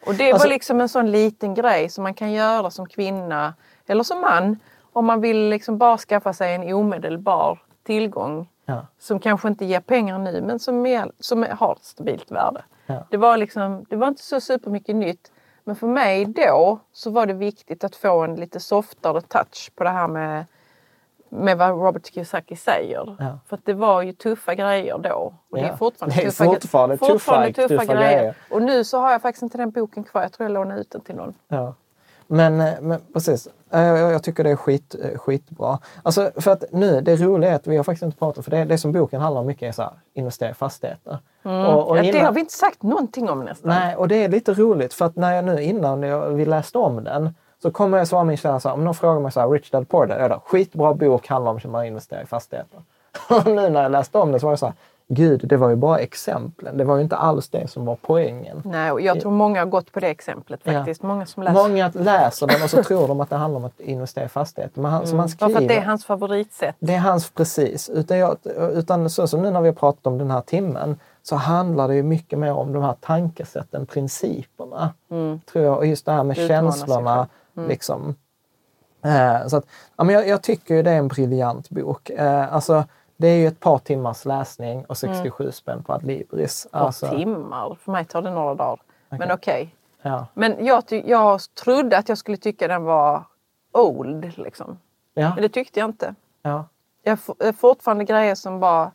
Och det alltså, var liksom en sån liten grej som man kan göra som kvinna eller som man om man vill liksom bara skaffa sig en omedelbar tillgång ja. som kanske inte ger pengar nu men som, är, som har ett stabilt värde. Ja. Det, var liksom, det var inte så supermycket nytt. Men för mig då så var det viktigt att få en lite softare touch på det här med, med vad Robert Kiyosaki säger. Ja. För det var ju tuffa grejer då. Och ja. det är fortfarande, det är tuffa, fortfarande, tuffa, fortfarande tuffa, tuffa grejer. grejer. Och nu så har jag faktiskt inte den boken kvar. Jag tror jag lånar ut den till någon. Ja. Men, eh, men precis, eh, jag, jag, tycker det är skit, eh, skitbra. Alltså för att nu, det roliga är att vi har faktiskt inte pratat, för det, det som boken handlar om mycket är så här, investera i fastigheter. Mm. Och, och innan, det har vi inte sagt någonting om nästan. Nej, och det är lite roligt för att när jag nu innan jag, vi läste om den så kommer jag svara min källa så här, om någon frågar mig så här, Rich Dad Poor Dad, skitbra bok, handlar om hur man investerar i fastigheter. (laughs) Och nu när jag läste om det så var det så här, Gud, det var ju bara exemplen. Det var ju inte alls det som var poängen. Nej, och jag tror många har gått på det exemplet faktiskt. Ja. Många som läser. Många läser den och så tror de att det handlar om att investera i fastigheter. Men han, mm. han skriver, för att det är hans favoritsätt. Det är hans, precis. Utan, jag, utan så som nu när vi har pratat om den här timmen så handlar det ju mycket mer om de här tankesätten, principerna. Mm. Tror jag. Och just det här med Utmana känslorna. Mm. Liksom. Eh, så att, ja, men jag, jag, tycker ju det är en briljant bok. Eh, alltså, det är ju ett par timmars läsning och 67 mm. spänn på Adlibris. Ett par alltså. timmar? För mig tar det några dagar. Okay. Men okej. Okay. Ja. Men jag, jag trodde att jag skulle tycka den var old liksom. Ja. Men det tyckte jag inte. Ja. Jag har fortfarande grejer som bara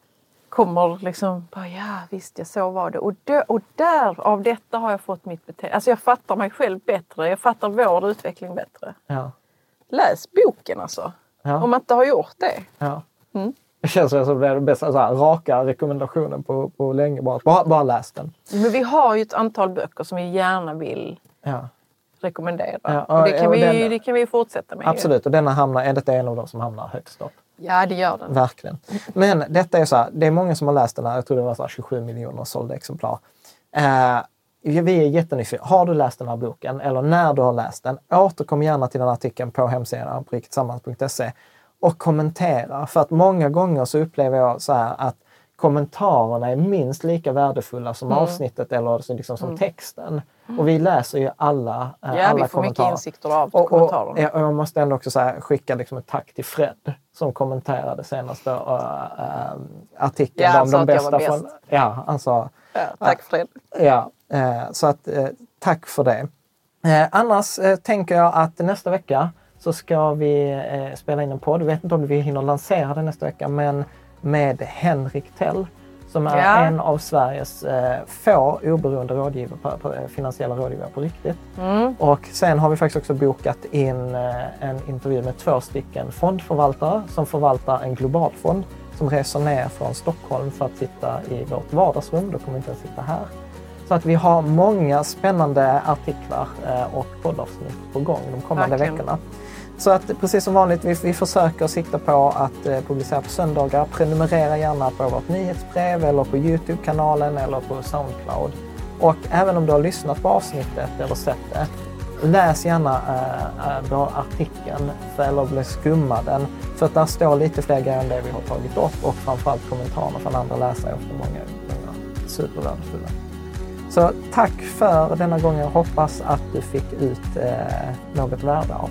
kommer liksom, bara, ja visst, ja, så var det. Och, dö, och där, av detta har jag fått mitt beteende. Alltså jag fattar mig själv bättre. Jag fattar vår utveckling bättre. Ja. Läs boken alltså. Ja. Om man inte har gjort det. Ja. Mm. Det känns som det är den bästa så här, raka rekommendationen på, på länge. Bara, bara, bara läs den. Men vi har ju ett antal böcker som vi gärna vill Ja. rekommendera. Ja, och det, och- kan och vi, den- det kan vi ju fortsätta med. ju. Absolut, och denna hamnar, är detta en av de som hamnar högst upp. Ja, det gör den. Verkligen. Men detta är så här, det är många som har läst den här, jag tror det var så här 27 miljoner sålda exemplar. Eh, vi är jättenyfikna. Har du läst den här boken eller när du har läst den, återkom gärna till den artikeln på hemsidan på riketsammans.se och kommentera. För att många gånger så upplever jag så här att kommentarerna är minst lika värdefulla som Mm. avsnittet eller liksom som texten. Och vi läser ju alla, Ja, alla vi får mycket kommentarer. insikter av Och, kommentarerna. ja, och jag måste ändå också så här, skicka liksom ett tack till Fred som kommenterade senaste uh, uh, artikeln Ja, om de att jag var bästa. bäst. Från, ja, han sa Ja, tack Fred. Ja, eh, så att tack för det. Annars tänker jag att nästa vecka så ska vi eh, spela in en podd. Jag vet inte om vi hinner lansera den nästa vecka, men med Henrik Tell som är Ja. en av Sveriges eh, få oberoende rådgivare, på, på, eh, finansiella rådgivare på riktigt. Mm. Och sen har vi faktiskt också bokat in eh, en intervju med två stycken fondförvaltare som förvaltar en global fond som reser ner från Stockholm för att sitta i vårt vardagsrum. Då kommer vi inte ens sitta här. Så att vi har många spännande artiklar eh, och poddavsnitt på gång de kommande Verkligen. veckorna. Så att precis som vanligt, vi, vi försöker sikta på att eh, publicera på söndagar. Prenumerera gärna på vårt nyhetsbrev eller på Youtube-kanalen eller på Soundcloud. Och även om du har lyssnat på avsnittet eller sett det, läs gärna eh, eh vår artikeln eller bli skumma den. För att där står lite fler grejer än det vi har tagit upp och framförallt kommentarerna från andra läsare är ofta många, många supervärdefulla. Så tack för denna gången. Jag hoppas att du fick ut eh, något värde av